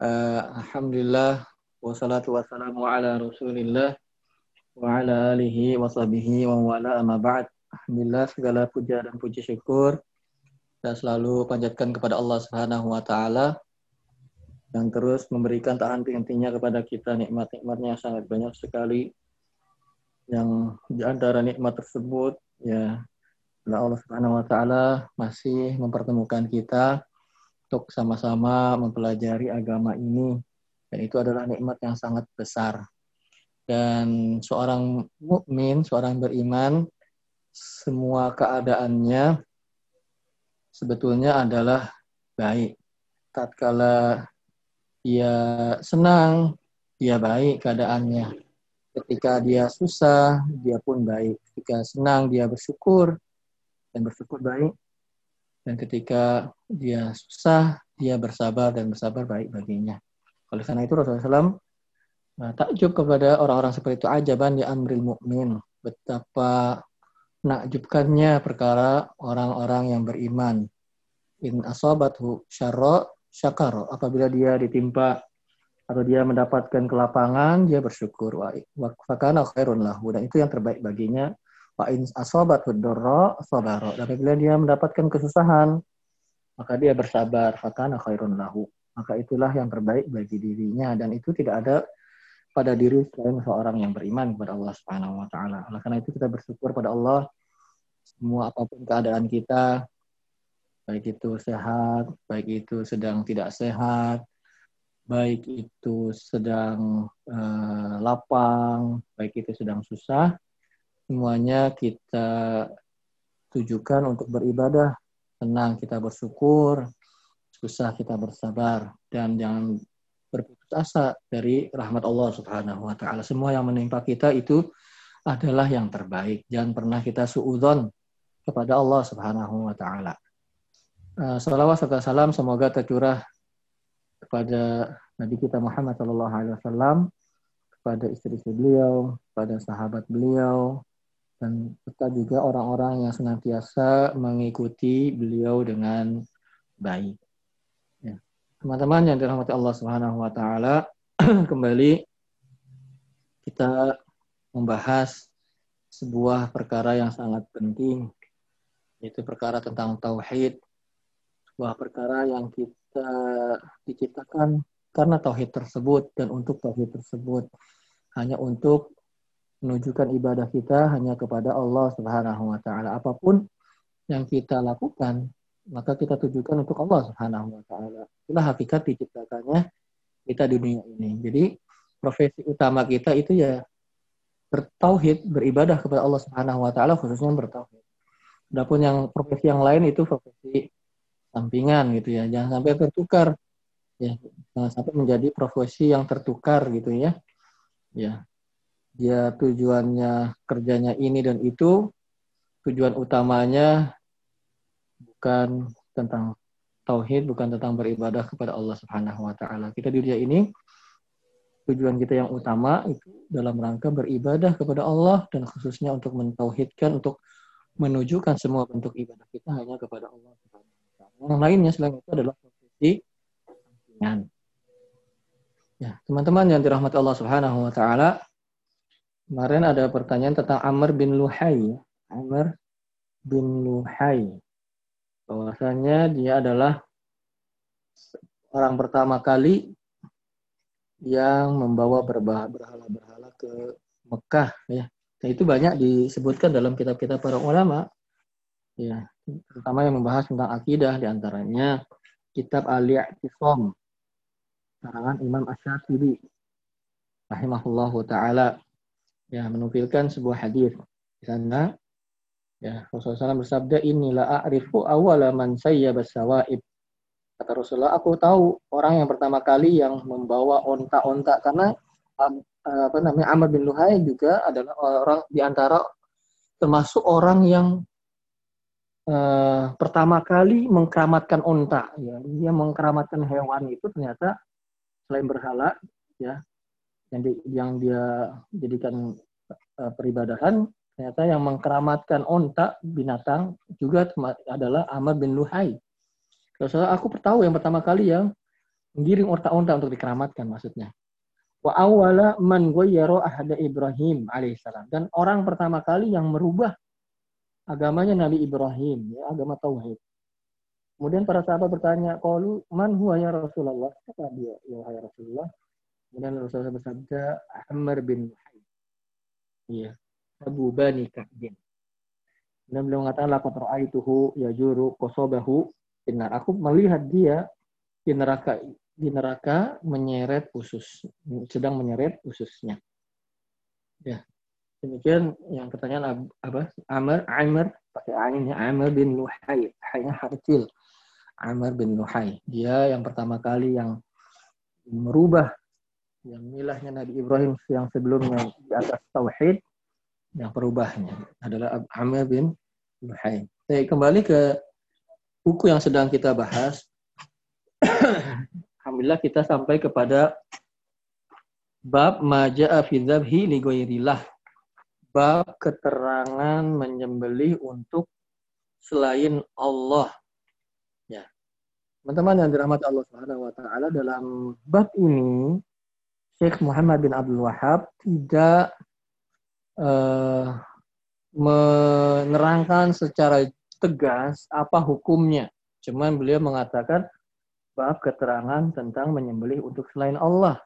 Uh, Alhamdulillah wassalatu wassalamu ala Rasulillah wa ala alihi wa sahbihi wa wala amma ba'd. Alhamdulillah segala puja dan puji syukur. Dan selalu panjatkan kepada Allah Subhanahu wa taala yang terus memberikan tak henti-hentinya kepada kita. Nikmat-nikmatnya sangat banyak sekali. Yang di antara nikmat tersebut ya Allah Subhanahu wa taala masih mempertemukan kita untuk sama-sama mempelajari agama ini dan itu adalah nikmat yang sangat besar. Dan seorang mukmin seorang beriman semua keadaannya sebetulnya adalah baik. Tatkala dia senang dia baik keadaannya. Ketika dia susah dia pun baik. Ketika senang dia bersyukur. Dan bersyukur baik dan ketika dia susah, dia bersabar dan bersabar baik baginya. Oleh karena itu Rasulullah SAW nah, takjub kepada orang-orang seperti itu ajaban di amril mukmin. Betapa nakjubkannya perkara orang-orang yang beriman. In asabathu syarra syakaro. Apabila dia ditimpa atau dia mendapatkan kelapangan, dia bersyukur. Wa fakana khairun lahu. Dan itu yang terbaik baginya Wa asobat hudurra sabara. Dan apabila dia mendapatkan kesusahan, maka dia bersabar. Fakana khairun lahu. Maka itulah yang terbaik bagi dirinya. Dan itu tidak ada pada diri selain seorang yang beriman kepada Allah Subhanahu wa taala. Oleh karena itu kita bersyukur pada Allah semua apa pun keadaan kita baik itu sehat, baik itu sedang tidak sehat, baik itu sedang uh, lapang, baik itu sedang susah, semuanya kita tujukan untuk beribadah. Tenang kita bersyukur, susah kita bersabar dan jangan berputus asa dari rahmat Allah Subhanahu wa taala. Semua yang menimpa kita itu adalah yang terbaik. Jangan pernah kita suudzon kepada Allah Subhanahu wa taala. Uh, salawat serta salam semoga tercurah kepada Nabi kita Muhammad sallallahu alaihi wasallam, kepada istri-istri beliau, kepada sahabat beliau, dan serta juga orang-orang yang senantiasa mengikuti beliau dengan baik. Ya. Teman-teman yang dirahmati Allah Subhanahu wa taala, kembali kita membahas sebuah perkara yang sangat penting yaitu perkara tentang tauhid. Sebuah perkara yang kita diciptakan karena tauhid tersebut dan untuk tauhid tersebut hanya untuk menunjukkan ibadah kita hanya kepada Allah Subhanahu wa taala. Apa pun yang kita lakukan, maka kita tujukan untuk Allah Subhanahu wa taala. Itulah hakikat diciptakannya kita di dunia ini. Jadi profesi utama kita itu ya bertauhid, beribadah kepada Allah Subhanahu wa taala khususnya bertauhid. Adapun yang profesi yang lain itu profesi sampingan gitu ya. Jangan sampai tertukar ya. Jangan sampai menjadi profesi yang tertukar gitu ya. Ya, dia tujuannya kerjanya ini dan itu, tujuan utamanya bukan tentang tauhid, bukan tentang beribadah kepada Allah Subhanahu wa taala. Kita di dunia ini tujuan kita yang utama itu dalam rangka beribadah kepada Allah dan khususnya untuk mentauhidkan untuk menunjukkan semua bentuk ibadah kita hanya kepada Allah Subhanahu wa. Yang lainnya selain itu adalah profesi. Ya, teman-teman yang dirahmati Allah Subhanahu wa taala, Kemarin ada pertanyaan tentang Amr bin Luhai. Amr bin Luhai. Bahwasanya dia adalah orang pertama kali yang membawa berhala-berhala ke Mekah ya. Dan itu banyak disebutkan dalam kitab-kitab para ulama. Ya, terutama yang membahas tentang akidah di antaranya kitab Al-I'tisam karangan Imam Asy-Syafi'i rahimahullahu taala ya menukilkan sebuah hadis di sana. Ya Rasulullah SAW bersabda inilah a'rifu awala man sayyaba sawaib. Kata Rasulullah aku tahu orang yang pertama kali yang membawa onta-onta karena apa namanya Amr bin Luhai juga adalah orang di antara termasuk orang yang uh, pertama kali mengkeramatkan onta. Ya dia mengkeramatkan hewan itu ternyata selain berhala ya yang di, yang dia jadikan uh, peribadahan ternyata yang mengkeramatkan onta binatang juga adalah Amr bin Luhai. Terus aku tahu yang pertama kali yang Menggiring unta-unta untuk dikeramatkan maksudnya. Wa awala man ghayyara ahada Ibrahim alaihissalam. Dan orang pertama kali yang merubah agamanya Nabi Ibrahim, ya, agama tauhid. Kemudian para sahabat bertanya, "Qalu man huwa ya Rasulullah?" Siapa dia, ya Rasulullah? Kemudian Rasulullah bersabda, Ahmar bin Muhammad. Iya, Abu Bani Ka'bin. Dan beliau mengatakan, Laqad ra'aituhu yajuru qasabahu binar. Aku melihat dia di neraka di neraka menyeret usus, sedang menyeret ususnya. Ya. Demikian yang pertanyaan apa? Amr, Amr pakai ainnya Amr bin Luhai, hanya harfil. Amr bin Nuhai. Dia yang pertama kali yang merubah yang milahnya Nabi Ibrahim yang sebelumnya di atas tauhid yang perubahnya adalah Amr bin. Jadi kembali ke buku yang sedang kita bahas. Alhamdulillah kita sampai kepada bab maja'a fi dzabhi li Bab keterangan menyembelih untuk selain Allah Teman-teman yang dirahmati Allah Subhanahu wa taala dalam bab ini Syekh Muhammad bin Abdul Wahab tidak uh, menerangkan secara tegas apa hukumnya. Cuman beliau mengatakan bab keterangan tentang menyembelih untuk selain Allah.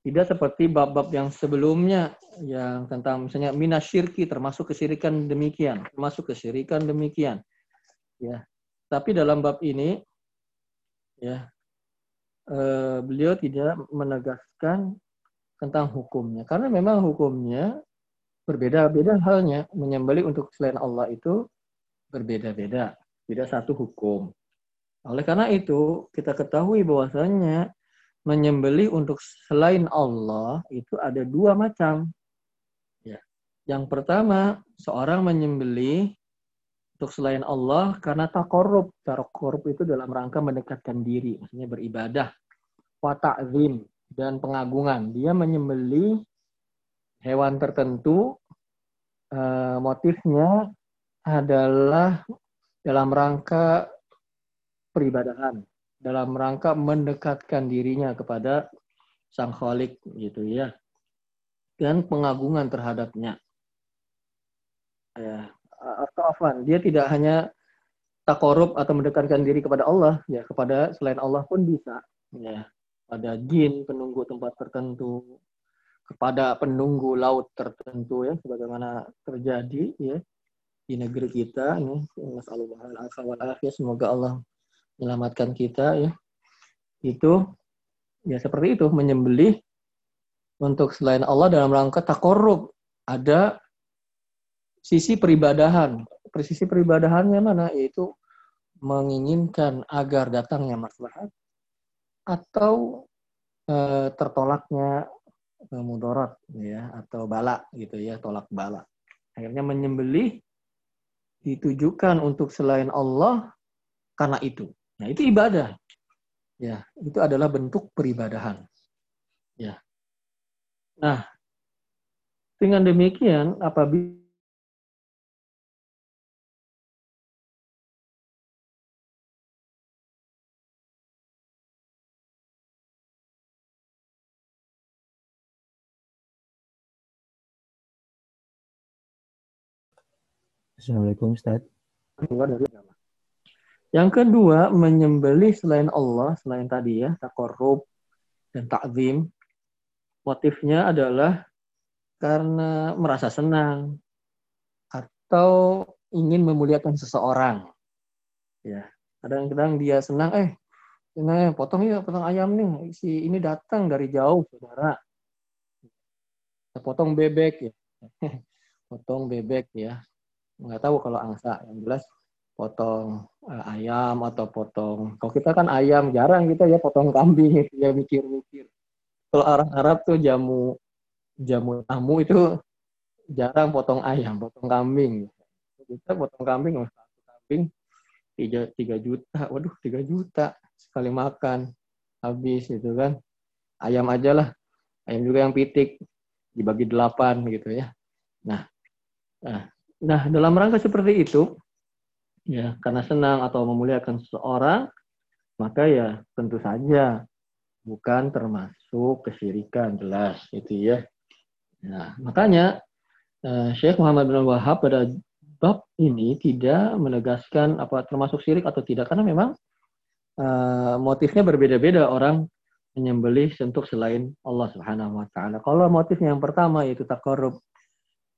Tidak seperti bab-bab yang sebelumnya yang tentang misalnya minasyirki termasuk kesyirikan demikian, termasuk kesyirikan demikian. Ya. Tapi dalam bab ini ya eh, beliau tidak menegaskan tentang hukumnya. Karena memang hukumnya berbeda-beda halnya. Menyembelih untuk selain Allah itu berbeda-beda. Tidak satu hukum. Oleh karena itu kita ketahui bahwasanya menyembelih untuk selain Allah itu ada dua macam. Ya. Yang pertama seorang menyembelih untuk selain Allah karena takorup. Takorup itu dalam rangka mendekatkan diri, maksudnya beribadah. Wa ta'zim dan pengagungan. Dia menyembeli hewan tertentu, uh, motifnya adalah dalam rangka peribadahan, dalam rangka mendekatkan dirinya kepada sang khalik gitu ya. Dan pengagungan terhadapnya. Ya, afan. Dia tidak hanya takorup atau mendekatkan diri kepada Allah, ya kepada selain Allah pun bisa. Ya, pada jin penunggu tempat tertentu, kepada penunggu laut tertentu ya, sebagaimana terjadi ya di negeri kita ini. Masallallahu semoga Allah menyelamatkan kita ya. Itu ya seperti itu menyembelih untuk selain Allah dalam rangka takorup ada sisi peribadahan. Sisi peribadahannya mana? Yaitu menginginkan agar datangnya maslahat atau e, tertolaknya e, mudarat ya atau bala gitu ya, tolak bala. Akhirnya menyembelih ditujukan untuk selain Allah karena itu. Nah, itu ibadah. Ya, itu adalah bentuk peribadahan. Ya. Nah, dengan demikian apabila Assalamualaikum Ustaz. Yang kedua, menyembelih selain Allah, selain tadi ya, takorub dan takzim. Motifnya adalah karena merasa senang atau ingin memuliakan seseorang. Ya, kadang-kadang dia senang, eh, ini potong ya, potong ayam nih. Si ini datang dari jauh, saudara. Potong bebek ya. potong bebek ya nggak tahu kalau angsa. Yang jelas potong uh, ayam atau potong. Kalau kita kan ayam jarang kita ya potong kambing. Ya mikir-mikir. Kalau orang Arab tuh jamu jamu tamu itu jarang potong ayam potong kambing. Kita potong kambing satu kambing tiga tiga juta. Waduh tiga juta sekali makan. Habis itu kan. Ayam aja lah. Ayam juga yang pitik dibagi delapan gitu ya. Nah nah Nah, dalam rangka seperti itu, ya karena senang atau memuliakan seseorang, maka ya tentu saja bukan termasuk kesyirikan jelas itu ya. Nah, makanya uh, Syekh Muhammad bin Wahab pada bab ini tidak menegaskan apa termasuk syirik atau tidak karena memang uh, motifnya berbeda-beda orang menyembelih untuk selain Allah Subhanahu wa taala. Kalau motifnya yang pertama yaitu takarrub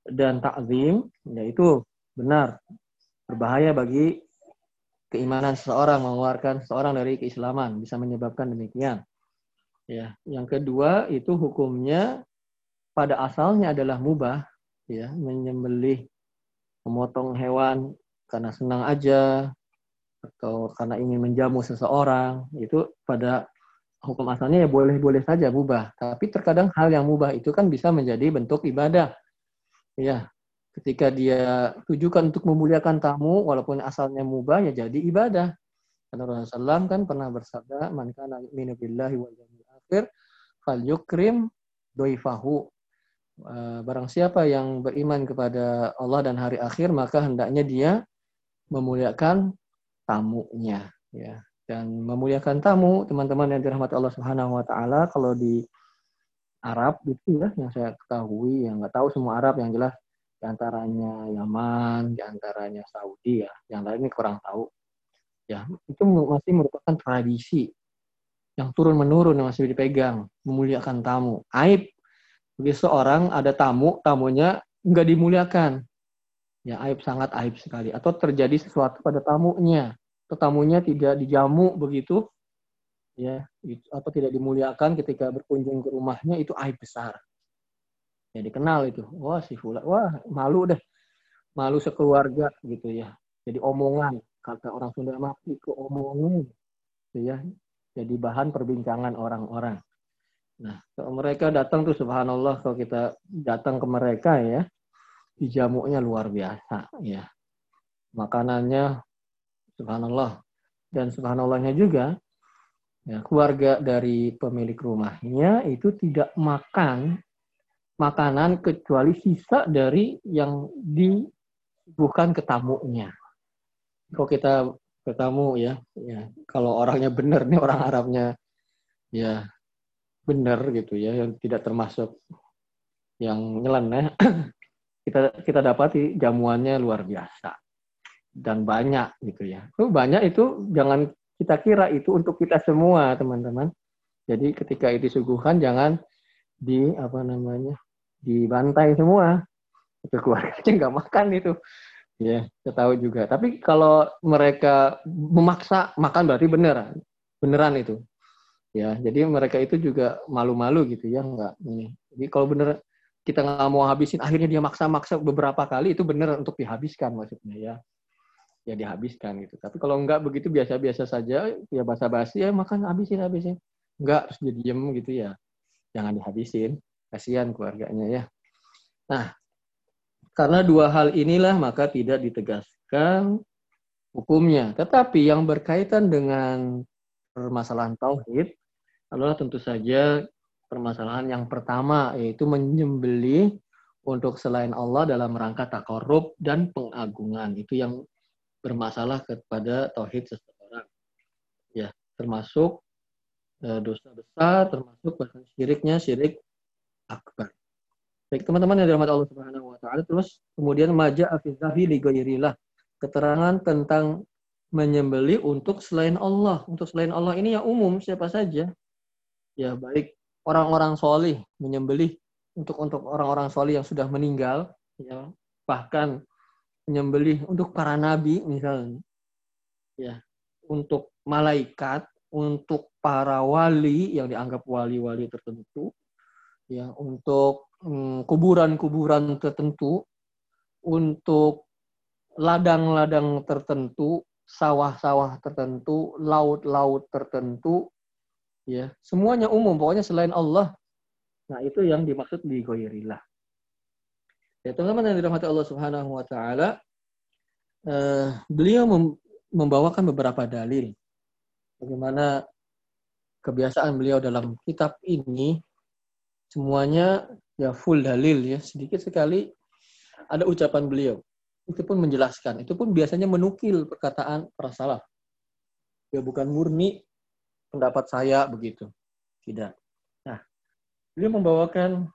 dan takzim, yaitu benar berbahaya bagi keimanan seseorang mengeluarkan seseorang dari keislaman bisa menyebabkan demikian. Ya, yang kedua itu hukumnya pada asalnya adalah mubah, ya, menyembelih, memotong hewan karena senang aja atau karena ingin menjamu seseorang, itu pada hukum asalnya ya boleh-boleh saja mubah. Tapi terkadang hal yang mubah itu kan bisa menjadi bentuk ibadah. Ya, ketika dia tujukan untuk memuliakan tamu, walaupun asalnya mubah ya jadi ibadah. Karena Rasulullah SAW kan pernah bersabda, "Man kana yu'minu billahi wal yawmil akhir, falyukrim doifahu." Eh, barang siapa yang beriman kepada Allah dan hari akhir, maka hendaknya dia memuliakan tamunya. Ya dan memuliakan tamu teman-teman yang dirahmati Allah Subhanahu wa taala kalau di Arab itu ya yang saya ketahui yang nggak tahu semua Arab yang jelas di antaranya Yaman di antaranya Saudi ya yang lain ini kurang tahu. Ya itu masih merupakan tradisi yang turun menurun yang masih dipegang memuliakan tamu. Aib bagi seorang ada tamu tamunya nggak dimuliakan. Ya aib sangat aib sekali. Atau terjadi sesuatu pada tamunya tetamunya tidak dijamu begitu ya atau tidak dimuliakan ketika berkunjung ke rumahnya itu aib besar. Ya dikenal itu. Wah si Fula wah malu deh. Malu sekeluarga gitu ya. Jadi omongan kata orang Sunda mati ke omongan gitu ya. Jadi bahan perbincangan orang-orang. Nah kalau mereka datang tuh subhanallah kalau kita datang ke mereka ya dijamunya luar biasa ya. Makanannya subhanallah. Dan subhanallahnya juga ya, keluarga dari pemilik rumahnya itu tidak makan makanan kecuali sisa dari yang disuguhkan ke tamunya. Kalau kita ke tamu ya, ya kalau orangnya benar nih orang Arabnya ya benar gitu ya, yang tidak termasuk yang nyeleneh, kita kita dapati jamuannya luar biasa dan banyak gitu ya. Itu banyak itu jangan kita kira itu untuk kita semua teman-teman. Jadi ketika itu suguhan jangan di apa namanya dibantai semua. Itu keluarganya nggak makan itu. Ya, kita tahu juga. Tapi kalau mereka memaksa makan berarti beneran, beneran itu. Ya, jadi mereka itu juga malu-malu gitu ya, enggak ini. Jadi kalau bener kita nggak mau habisin, akhirnya dia maksa-maksa beberapa kali itu bener untuk dihabiskan maksudnya ya ya dihabiskan gitu. Tapi kalau enggak begitu biasa-biasa saja, ya basa-basi ya makan habisin habisin. Enggak terus jadi diem gitu ya. Jangan dihabisin. Kasihan keluarganya ya. Nah, karena dua hal inilah maka tidak ditegaskan hukumnya. Tetapi yang berkaitan dengan permasalahan tauhid adalah tentu saja permasalahan yang pertama yaitu menyembelih untuk selain Allah dalam rangka takorup dan pengagungan. Itu yang bermasalah kepada tauhid seseorang. Ya, termasuk e, dosa besar, termasuk bahkan syiriknya syirik akbar. Baik teman-teman yang dirahmati Allah Subhanahu wa taala, terus kemudian maja afizahi li Keterangan tentang menyembeli untuk selain Allah. Untuk selain Allah ini yang umum siapa saja. Ya, baik orang-orang solih menyembelih untuk untuk orang-orang solih yang sudah meninggal, ya bahkan menyembelih untuk para nabi misalnya. Ya. Untuk malaikat untuk para wali yang dianggap wali-wali tertentu. Ya untuk mm, kuburan-kuburan tertentu. Untuk ladang-ladang tertentu sawah-sawah tertentu laut-laut tertentu. Ya semuanya umum. Pokoknya selain Allah. Nah itu yang dimaksud di goyirilah Ya, teman-teman yang dirahmati Allah Subhanahu wa taala, eh, beliau mem membawakan beberapa dalil bagaimana kebiasaan beliau dalam kitab ini semuanya ya full dalil ya, sedikit sekali ada ucapan beliau. Itu pun menjelaskan, itu pun biasanya menukil perkataan para salaf. Ya bukan murni pendapat saya begitu. Tidak. Nah, beliau membawakan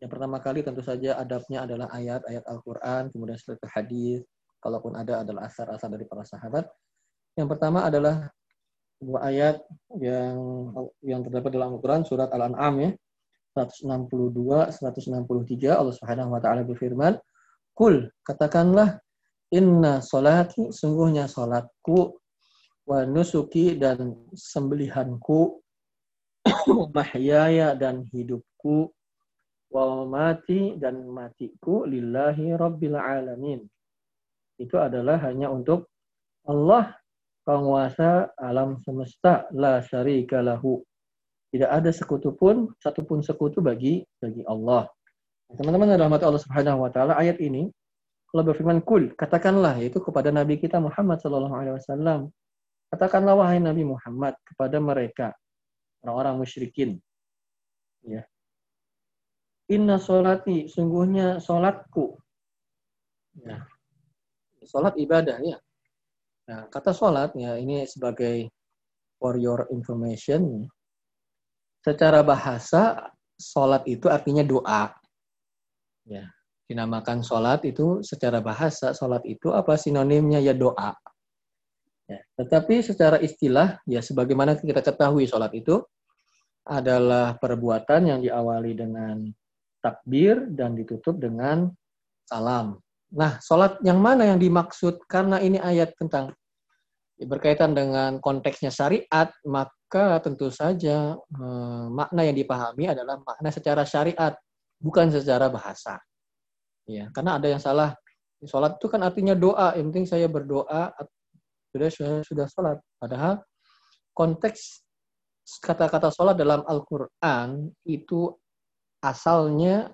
yang pertama kali tentu saja adabnya adalah ayat-ayat Al-Quran, kemudian setelah itu hadis, kalaupun ada adalah asar-asar dari para sahabat. Yang pertama adalah sebuah ayat yang yang terdapat dalam Al-Quran surat Al-An'am ya 162 163 Allah Subhanahu wa taala berfirman Kul katakanlah inna solati sungguhnya solatku wa nusuki dan sembelihanku mahyaya dan hidupku wa mati dan matiku lillahi rabbil alamin itu adalah hanya untuk Allah penguasa alam semesta la syarika lahu. Tidak ada sekutu pun, satupun sekutu bagi bagi Allah. Teman-teman mata Allah Subhanahu wa taala ayat ini Allah berfirman kul katakanlah yaitu kepada nabi kita Muhammad sallallahu alaihi wasallam katakanlah wahai Nabi Muhammad kepada mereka orang-orang musyrikin ya Inna solati sungguhnya solatku ya Sholat ibadah ya. Nah, kata sholat ya ini sebagai for your information. Secara bahasa sholat itu artinya doa. Ya, dinamakan sholat itu secara bahasa sholat itu apa sinonimnya ya doa. Ya, tetapi secara istilah ya sebagaimana kita ketahui sholat itu adalah perbuatan yang diawali dengan takbir dan ditutup dengan salam. Nah, sholat yang mana yang dimaksud? Karena ini ayat tentang berkaitan dengan konteksnya syariat, maka tentu saja eh, makna yang dipahami adalah makna secara syariat, bukan secara bahasa. Ya, karena ada yang salah. Sholat itu kan artinya doa. Yang penting saya berdoa sudah sudah, sudah sholat. Padahal konteks kata-kata sholat dalam Al-Quran itu asalnya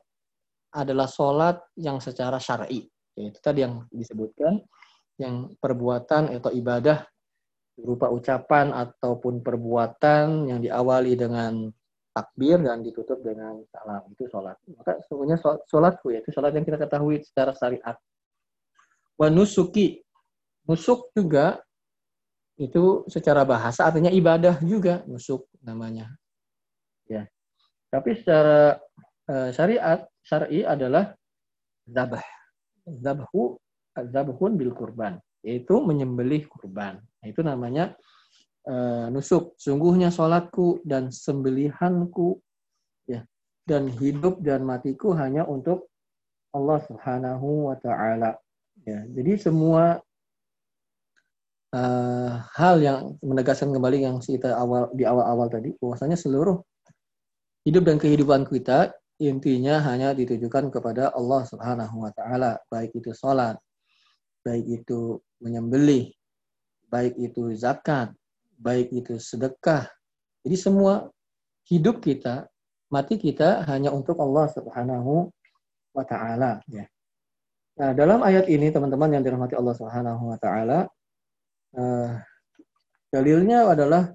adalah sholat yang secara syar'i. Itu tadi yang disebutkan, yang perbuatan atau ibadah berupa ucapan ataupun perbuatan yang diawali dengan takbir dan ditutup dengan salam. Itu sholat. Maka sesungguhnya sholatku yaitu sholat yang kita ketahui secara syariat. Wa nusuki. Nusuk juga itu secara bahasa artinya ibadah juga nusuk namanya. Tapi secara uh, syariat syar'i adalah zabah zabhu zabhun bil kurban yaitu menyembelih kurban. Itu namanya uh, nusuk. Sungguhnya solatku dan sembelihanku ya dan hidup dan matiku hanya untuk Allah Subhanahu wa taala. Ya jadi semua uh, hal yang menegaskan kembali yang kita awal di awal-awal tadi bahwasanya seluruh hidup dan kehidupan kita intinya hanya ditujukan kepada Allah Subhanahu wa taala, baik itu salat, baik itu menyembelih, baik itu zakat, baik itu sedekah. Jadi semua hidup kita, mati kita hanya untuk Allah Subhanahu wa taala ya. Nah, dalam ayat ini teman-teman yang dirahmati Allah Subhanahu wa taala uh, dalilnya adalah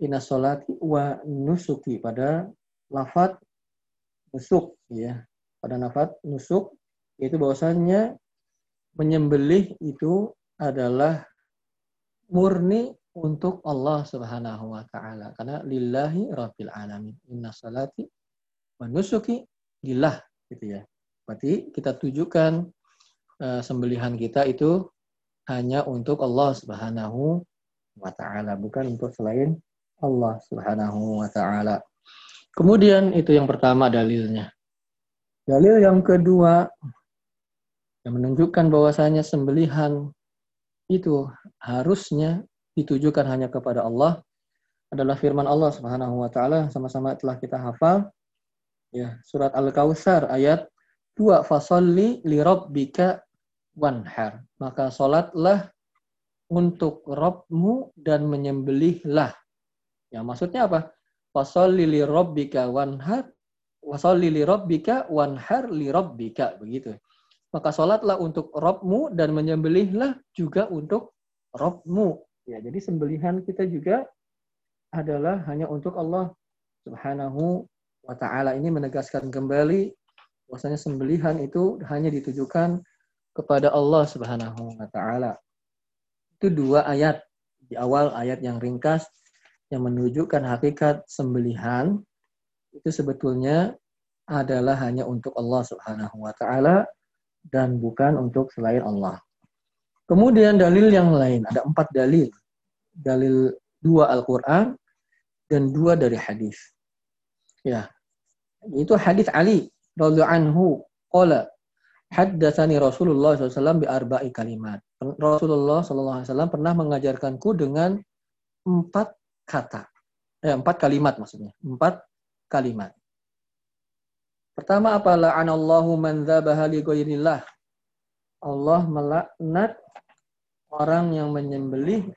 inna solati wa nusuki pada lafat nusuk ya. Pada nafat nusuk itu bahwasanya menyembelih itu adalah murni untuk Allah Subhanahu wa taala. Karena lillahi rabbil alamin. Inna salati wa nusuki lillah gitu ya. Berarti kita tujukan uh, sembelihan kita itu hanya untuk Allah Subhanahu wa taala bukan untuk selain Allah Subhanahu wa taala Kemudian itu yang pertama dalilnya. Dalil yang kedua yang menunjukkan bahwasanya sembelihan itu harusnya ditujukan hanya kepada Allah adalah firman Allah Subhanahu wa taala sama-sama telah kita hafal. Ya surat Al-Kautsar ayat 2 fasalli li rabbika wanhar. Maka salatlah untuk Rabbmu dan menyembelihlah. Ya maksudnya apa Wasolli li wanhar wasolli li wanhar li rabbika begitu. Maka sholatlah untuk Robmu dan menyembelihlah juga untuk Robmu. Ya, jadi sembelihan kita juga adalah hanya untuk Allah Subhanahu wa taala. Ini menegaskan kembali bahwasanya sembelihan itu hanya ditujukan kepada Allah Subhanahu wa taala. Itu dua ayat di awal ayat yang ringkas yang menunjukkan hakikat sembelihan itu sebetulnya adalah hanya untuk Allah Subhanahu wa taala dan bukan untuk selain Allah. Kemudian dalil yang lain, ada empat dalil. Dalil dua Al-Quran dan dua dari hadis. Ya, itu hadis Ali radhiyallahu anhu qala haddatsani Rasulullah SAW bi arba'i kalimat. Rasulullah SAW pernah mengajarkanku dengan empat kata. Eh, empat kalimat maksudnya. Empat kalimat. Pertama apa? La'anallahu man dzabaha. Allah melaknat orang yang menyembelih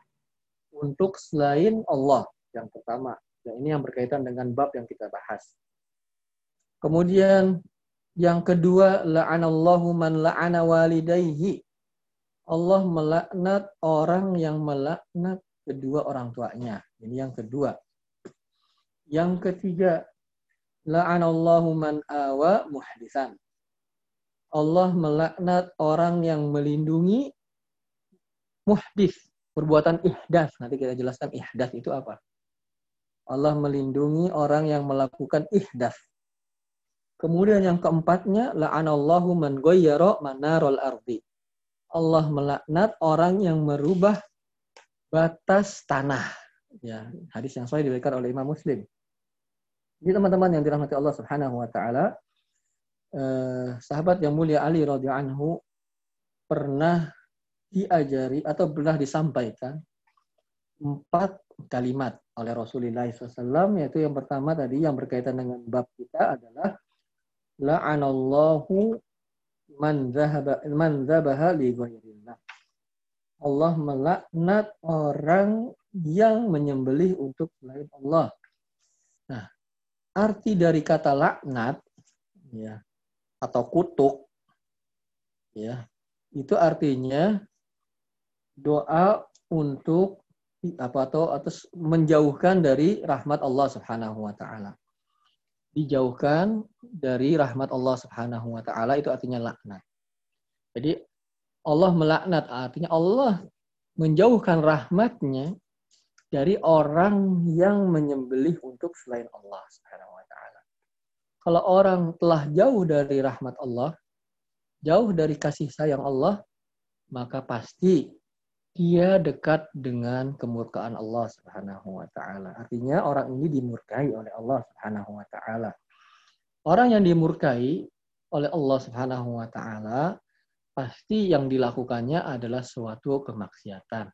untuk selain Allah. Yang pertama. Dan ini yang berkaitan dengan bab yang kita bahas. Kemudian yang kedua, la'anallahu man la'ana walidayhi. Allah melaknat orang yang melaknat kedua orang tuanya. Ini yang kedua. Yang ketiga, La'anallahu man awa muhdisan. Allah melaknat orang yang melindungi muhdis, perbuatan ihdas. Nanti kita jelaskan ihdas itu apa. Allah melindungi orang yang melakukan ihdas. Kemudian yang keempatnya, la'anallahu man ghayyara manarul ardi. Allah melaknat orang yang merubah batas tanah. Ya, hadis yang sahih diberikan oleh Imam Muslim. Jadi teman-teman yang dirahmati Allah Subhanahu wa taala, eh, sahabat yang mulia Ali radhiyallahu anhu pernah diajari atau pernah disampaikan empat kalimat oleh Rasulullah SAW yaitu yang pertama tadi yang berkaitan dengan bab kita adalah la'anallahu man dhahaba man dhabaha li ghairillah. Allah melaknat orang yang menyembelih untuk selain Allah. Nah, arti dari kata laknat ya atau kutuk ya itu artinya doa untuk apa atau atas menjauhkan dari rahmat Allah Subhanahu wa taala. Dijauhkan dari rahmat Allah Subhanahu wa taala itu artinya laknat. Jadi Allah melaknat artinya Allah menjauhkan rahmatnya dari orang yang menyembelih untuk selain Allah Subhanahu wa taala. Kalau orang telah jauh dari rahmat Allah, jauh dari kasih sayang Allah, maka pasti dia dekat dengan kemurkaan Allah Subhanahu wa taala. Artinya orang ini dimurkai oleh Allah Subhanahu wa taala. Orang yang dimurkai oleh Allah Subhanahu wa taala pasti yang dilakukannya adalah suatu kemaksiatan.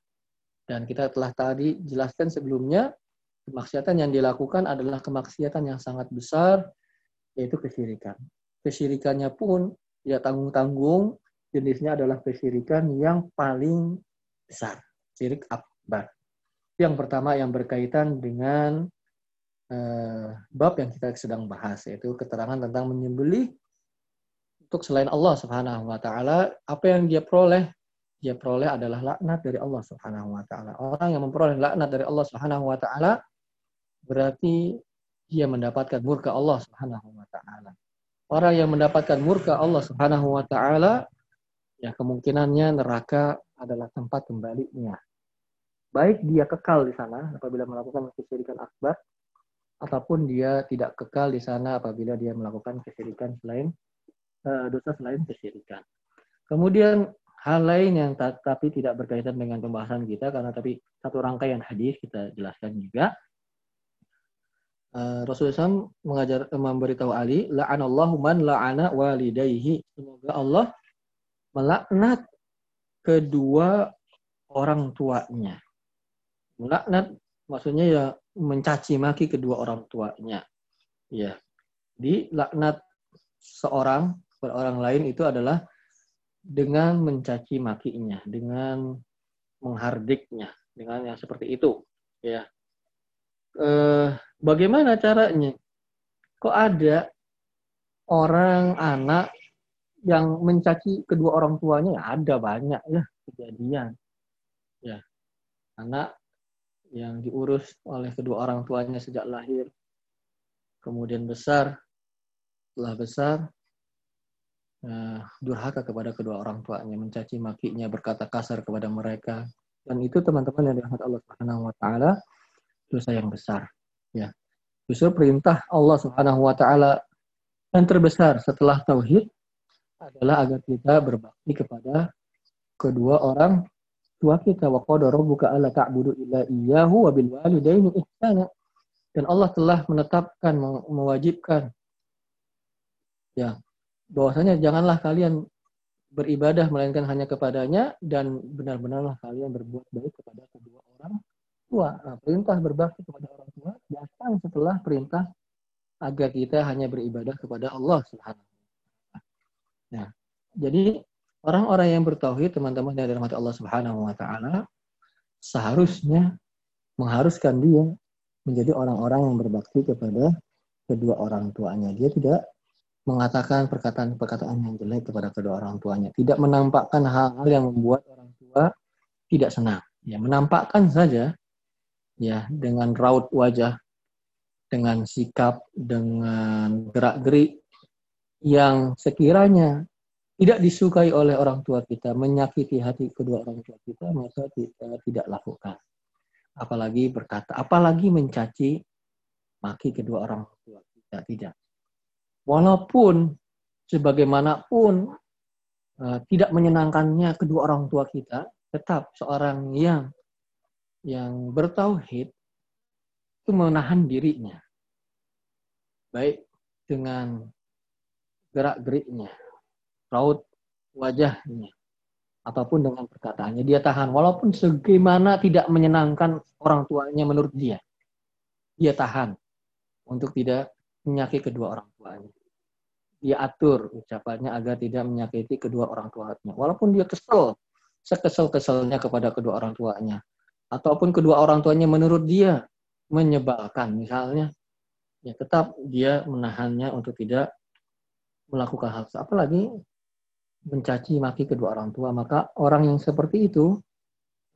Dan kita telah tadi jelaskan sebelumnya, kemaksiatan yang dilakukan adalah kemaksiatan yang sangat besar, yaitu kesyirikan. Kesyirikannya pun tidak tanggung-tanggung, jenisnya adalah kesyirikan yang paling besar, syirik akbar. Yang pertama yang berkaitan dengan uh, bab yang kita sedang bahas, yaitu keterangan tentang menyembelih untuk selain Allah Subhanahu wa taala, apa yang dia peroleh dia peroleh adalah laknat dari Allah Subhanahu wa taala. Orang yang memperoleh laknat dari Allah Subhanahu wa taala berarti dia mendapatkan murka Allah Subhanahu wa taala. Orang yang mendapatkan murka Allah Subhanahu wa taala ya kemungkinannya neraka adalah tempat kembalinya. Baik dia kekal di sana apabila melakukan kesyirikan akbar ataupun dia tidak kekal di sana apabila dia melakukan kesyirikan selain dosa selain kesyirikan. Kemudian Hal lain yang tapi tidak berkaitan dengan pembahasan kita karena tapi satu rangkaian hadis kita jelaskan juga. Uh, Rasulullah SAW mengajar memberitahu Ali, la'anallahu man la'ana walidayhi. Semoga Allah melaknat kedua orang tuanya. Melaknat maksudnya ya mencaci maki kedua orang tuanya. Ya. Di laknat seorang kepada orang lain itu adalah dengan mencaci makinya, dengan menghardiknya, dengan yang seperti itu. Ya, eh, bagaimana caranya? Kok ada orang anak yang mencaci kedua orang tuanya? Ya, ada banyak ya kejadian. Ya, anak yang diurus oleh kedua orang tuanya sejak lahir, kemudian besar, setelah besar uh, durhaka kepada kedua orang tuanya, mencaci makinya, berkata kasar kepada mereka. Dan itu teman-teman yang dirahmati Allah Subhanahu wa taala dosa yang besar. Ya. Justru perintah Allah Subhanahu wa taala yang terbesar setelah tauhid adalah agar kita berbakti kepada kedua orang tua kita wa qad rabbuka alla ta'budu illa iyyahu wa bil walidaini ihsana. Dan Allah telah menetapkan mewajibkan ya bahwasanya janganlah kalian beribadah melainkan hanya kepadanya dan benar-benarlah kalian berbuat baik kepada kedua orang tua. Nah, perintah berbakti kepada orang tua datang setelah perintah agar kita hanya beribadah kepada Allah Subhanahu Nah, jadi orang-orang yang bertauhid teman-teman yang dirahmati Allah Subhanahu wa taala seharusnya mengharuskan dia menjadi orang-orang yang berbakti kepada kedua orang tuanya. Dia tidak mengatakan perkataan-perkataan yang jelek kepada kedua orang tuanya, tidak menampakkan hal-hal yang membuat orang tua tidak senang. Ya, menampakkan saja ya dengan raut wajah, dengan sikap, dengan gerak-gerik yang sekiranya tidak disukai oleh orang tua kita, menyakiti hati kedua orang tua kita, maka kita tidak lakukan. Apalagi berkata, apalagi mencaci maki kedua orang tua kita, tidak walaupun sebagaimanapun uh, tidak menyenangkannya kedua orang tua kita, tetap seorang yang yang bertauhid itu menahan dirinya. Baik dengan gerak-geriknya, raut wajahnya, ataupun dengan perkataannya. Dia tahan, walaupun sebagaimana tidak menyenangkan orang tuanya menurut dia. Dia tahan untuk tidak menyakiti kedua orang tuanya. Dia atur ucapannya agar tidak menyakiti kedua orang tuanya. Walaupun dia kesel, sekesel-keselnya kepada kedua orang tuanya. Ataupun kedua orang tuanya menurut dia menyebalkan misalnya. Ya tetap dia menahannya untuk tidak melakukan hal apalagi mencaci maki kedua orang tua maka orang yang seperti itu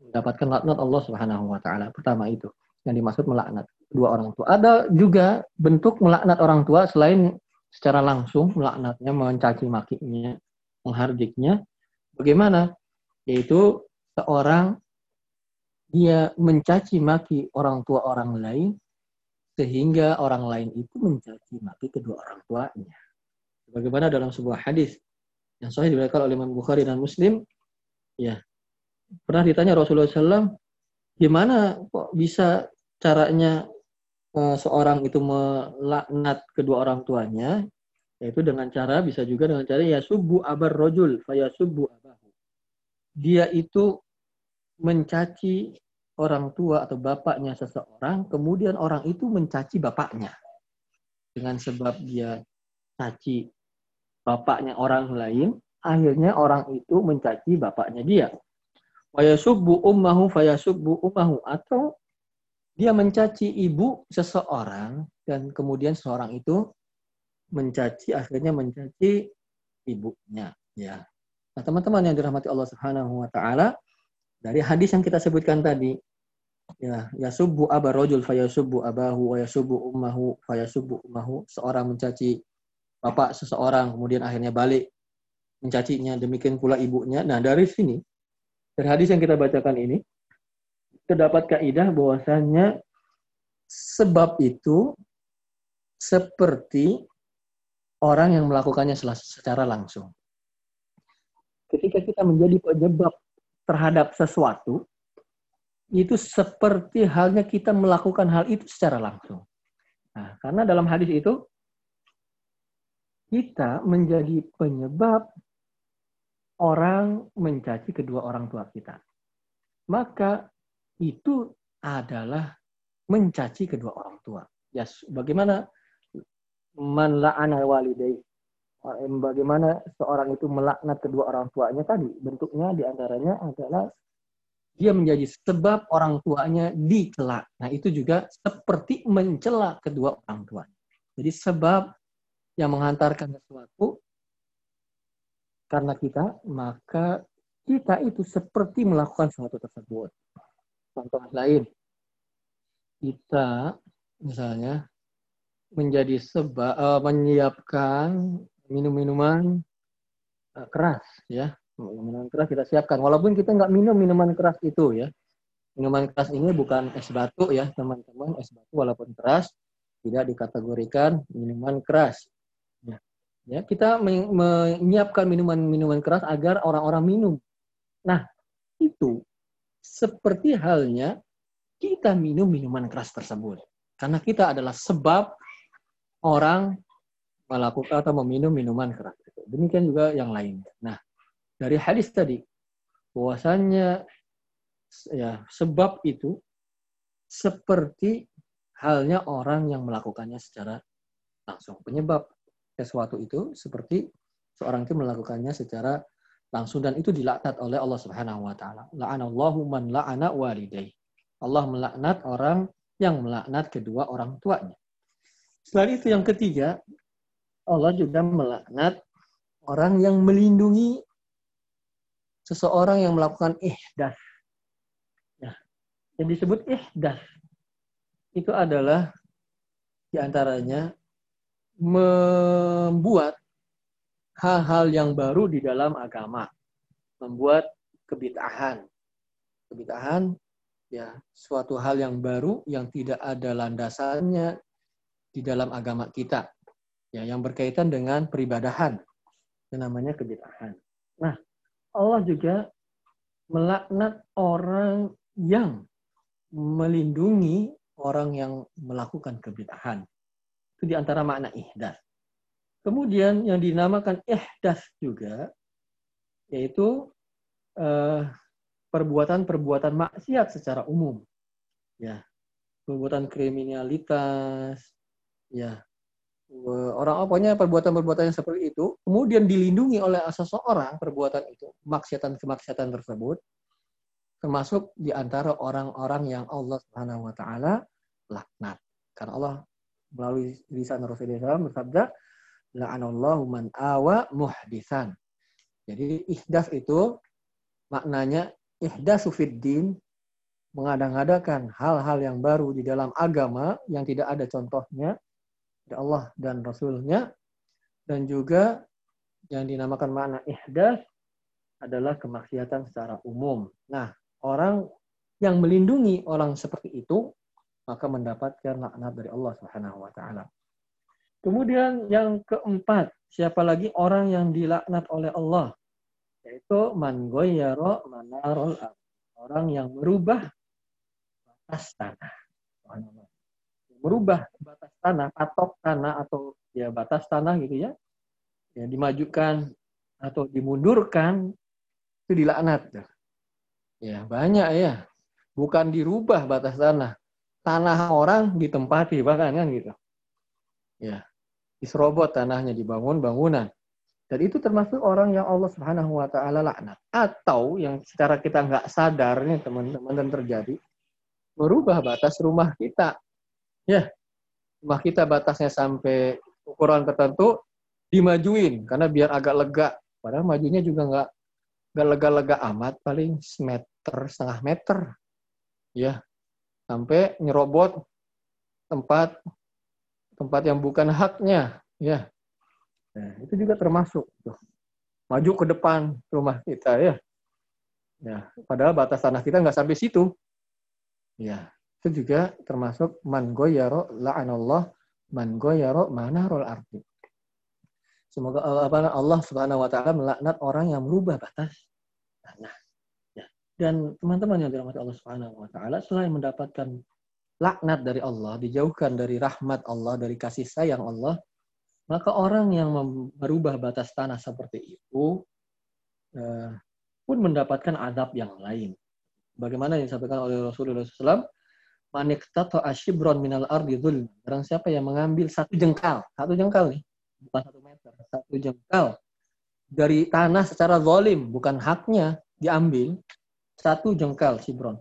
mendapatkan laknat Allah Subhanahu wa taala pertama itu yang dimaksud melaknat dua orang tua. Ada juga bentuk melaknat orang tua selain secara langsung melaknatnya, mencaci makinya, menghardiknya. Bagaimana? Yaitu seorang dia mencaci maki orang tua orang lain sehingga orang lain itu mencaci maki kedua orang tuanya. Bagaimana dalam sebuah hadis yang sahih diriwayatkan oleh Imam Bukhari dan Muslim, ya pernah ditanya Rasulullah SAW, gimana kok bisa caranya seorang itu melaknat kedua orang tuanya yaitu dengan cara bisa juga dengan cara ya subuh abar rojul faya subuh abahu. Dia itu mencaci orang tua atau bapaknya seseorang kemudian orang itu mencaci bapaknya. Dengan sebab dia caci bapaknya orang lain akhirnya orang itu mencaci bapaknya dia. Faya subuh ummahu faya subuh ummahu atau dia mencaci ibu seseorang dan kemudian seorang itu mencaci akhirnya mencaci ibunya ya. Nah, teman-teman yang dirahmati Allah Subhanahu wa taala, dari hadis yang kita sebutkan tadi ya ya subuh aba rajul subuh abahu wa subuh ummahu subuh ummahu seorang mencaci bapak seseorang kemudian akhirnya balik mencacinya demikian pula ibunya. Nah, dari sini dari hadis yang kita bacakan ini terdapat kaidah bahwasanya sebab itu seperti orang yang melakukannya secara langsung. Ketika kita menjadi penyebab terhadap sesuatu, itu seperti halnya kita melakukan hal itu secara langsung. Nah, karena dalam hadis itu kita menjadi penyebab orang mencaci kedua orang tua kita. Maka itu adalah mencaci kedua orang tua. Ya, bagaimana man la'ana walidai bagaimana seorang itu melaknat kedua orang tuanya tadi bentuknya di antaranya adalah dia menjadi sebab orang tuanya dicela. Nah itu juga seperti mencela kedua orang tuanya. Jadi sebab yang menghantarkan sesuatu karena kita maka kita itu seperti melakukan sesuatu tersebut. Contoh lain, kita misalnya menjadi sebab uh, menyiapkan minum-minuman uh, keras ya minuman keras kita siapkan walaupun kita nggak minum minuman keras itu ya Minuman keras ini bukan es batu ya, teman-teman. Es batu walaupun keras tidak dikategorikan minuman keras. Ya, ya kita menyiapkan minuman-minuman keras agar orang-orang minum. Nah, itu seperti halnya kita minum minuman keras tersebut. Karena kita adalah sebab orang melakukan atau meminum minuman keras. Demikian juga yang lain. Nah, dari hadis tadi, bahwasannya ya sebab itu seperti halnya orang yang melakukannya secara langsung. Penyebab sesuatu itu seperti seorang itu melakukannya secara langsung dan itu dilaknat oleh Allah Subhanahu wa taala. La'anallahu man la'ana walidayh. Allah melaknat orang yang melaknat kedua orang tuanya. Selain itu yang ketiga, Allah juga melaknat orang yang melindungi seseorang yang melakukan ihdas. Ya. Yang disebut ihdas itu adalah di antaranya membuat hal-hal yang baru di dalam agama. Membuat kebitahan. Kebitahan ya suatu hal yang baru yang tidak ada landasannya di dalam agama kita. Ya, yang berkaitan dengan peribadahan. Yang namanya kebitahan. Nah, Allah juga melaknat orang yang melindungi orang yang melakukan kebitahan. Itu di antara makna ihdas. Kemudian yang dinamakan ihdas juga yaitu eh, perbuatan-perbuatan maksiat secara umum. Ya. Perbuatan kriminalitas, ya. Orang pokoknya perbuatan-perbuatan yang seperti itu kemudian dilindungi oleh seseorang perbuatan itu, maksiatan-kemaksiatan tersebut termasuk di antara orang-orang yang Allah Subhanahu wa taala laknat. Karena Allah melalui lisan Rasulullah SAW bersabda, la'anallahu man awa muhdisan. Jadi ihdas itu maknanya ihdasu fiddin mengadang-adakan hal-hal yang baru di dalam agama yang tidak ada contohnya dari Allah dan Rasulnya dan juga yang dinamakan makna ihdas adalah kemaksiatan secara umum. Nah, orang yang melindungi orang seperti itu maka mendapatkan laknat dari Allah Subhanahu wa taala. Kemudian yang keempat, siapa lagi orang yang dilaknat oleh Allah? Yaitu man goyaro manarol Orang yang merubah batas tanah. Merubah batas tanah, patok tanah atau ya batas tanah gitu ya. Ya dimajukan atau dimundurkan itu dilaknat. Ya, banyak ya. Bukan dirubah batas tanah. Tanah orang ditempati bahkan kan gitu. Ya diserobot tanahnya, dibangun bangunan. Dan itu termasuk orang yang Allah Subhanahu wa taala laknat. Atau yang secara kita nggak sadar nih teman-teman dan terjadi merubah batas rumah kita. Ya. Rumah kita batasnya sampai ukuran tertentu dimajuin karena biar agak lega. Padahal majunya juga nggak nggak lega-lega amat, paling meter setengah meter. Ya. Sampai nyerobot tempat tempat yang bukan haknya, ya. Nah, itu juga termasuk tuh. Maju ke depan rumah kita ya. Ya, padahal batas tanah kita nggak sampai situ. Ya, itu juga termasuk man goyaro la'anallah man goyaro manarul arti. Semoga Allah, Allah Subhanahu wa taala melaknat orang yang merubah batas tanah. Ya. Dan teman-teman yang dirahmati Allah Subhanahu wa taala selain mendapatkan laknat dari Allah, dijauhkan dari rahmat Allah, dari kasih sayang Allah, maka orang yang merubah batas tanah seperti itu eh, pun mendapatkan adab yang lain. Bagaimana yang disampaikan oleh Rasulullah SAW, manik tato ashibron minal ardi dhul. Barang siapa yang mengambil satu jengkal, satu jengkal nih, bukan satu meter, satu jengkal dari tanah secara zalim, bukan haknya diambil, satu jengkal sibron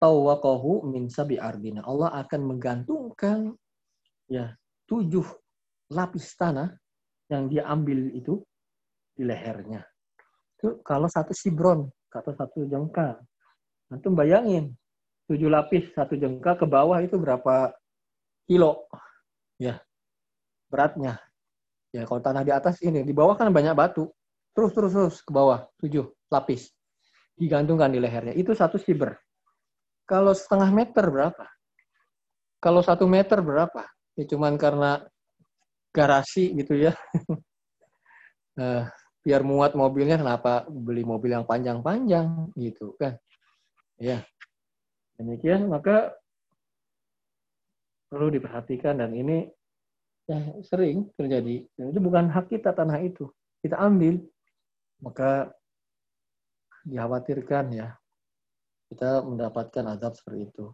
tawaqahu min sabi ardina. Allah akan menggantungkan ya tujuh lapis tanah yang dia ambil itu di lehernya. Itu kalau satu sibron atau satu jengkal. Nanti bayangin tujuh lapis satu jengkal ke bawah itu berapa kilo ya beratnya. Ya kalau tanah di atas ini di bawah kan banyak batu. Terus terus terus ke bawah tujuh lapis digantungkan di lehernya. Itu satu siber Kalau setengah meter berapa? Kalau satu meter berapa? Ya cuman karena garasi gitu ya. uh, biar muat mobilnya kenapa beli mobil yang panjang-panjang gitu kan. Ya. Demikian maka perlu diperhatikan dan ini ya sering terjadi dan itu bukan hak kita tanah itu kita ambil maka dikhawatirkan ya kita mendapatkan azab seperti itu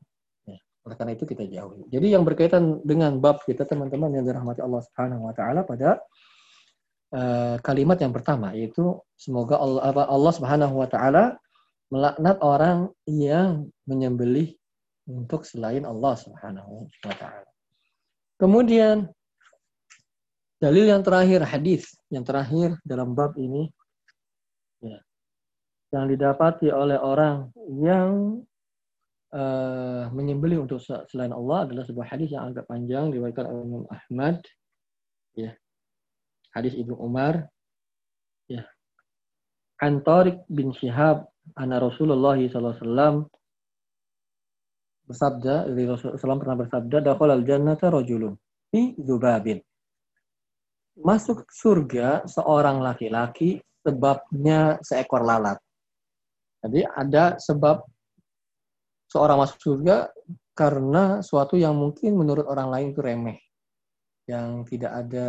ya, oleh karena itu kita jauhi jadi yang berkaitan dengan bab kita teman-teman yang dirahmati Allah Subhanahu Wa Taala pada uh, kalimat yang pertama yaitu semoga Allah Allah Subhanahu Wa Taala melaknat orang yang menyembelih untuk selain Allah Subhanahu wa taala. Kemudian dalil yang terakhir hadis yang terakhir dalam bab ini yang didapati oleh orang yang uh, menyembelih untuk selain Allah adalah sebuah hadis yang agak panjang diriwayatkan oleh Imam Ahmad ya hadis Ibnu Umar ya Antarik bin Syihab anna Rasulullah wasallam bersabda, dari Rasulullah pernah bersabda, dakhul al jannata rajulun fi dzubabin. Masuk surga seorang laki-laki sebabnya seekor lalat. Jadi ada sebab seorang masuk surga karena suatu yang mungkin menurut orang lain itu remeh. Yang tidak ada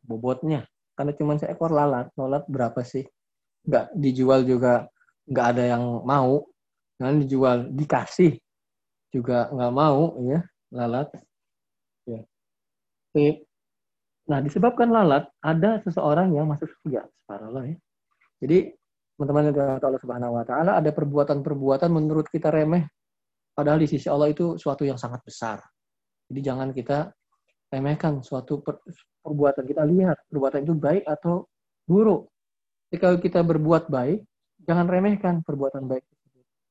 bobotnya. Karena cuma seekor lalat. Lalat berapa sih? Nggak dijual juga nggak ada yang mau. Jangan dijual, dikasih juga nggak mau ya lalat ya nah disebabkan lalat ada seseorang yang masuk surga subhanallah ya jadi teman-teman yang Allah Subhanahu wa taala ada perbuatan-perbuatan menurut kita remeh. Padahal di sisi Allah itu suatu yang sangat besar. Jadi jangan kita remehkan suatu per, perbuatan kita. Lihat perbuatan itu baik atau buruk. Jika kita berbuat baik jangan remehkan perbuatan baik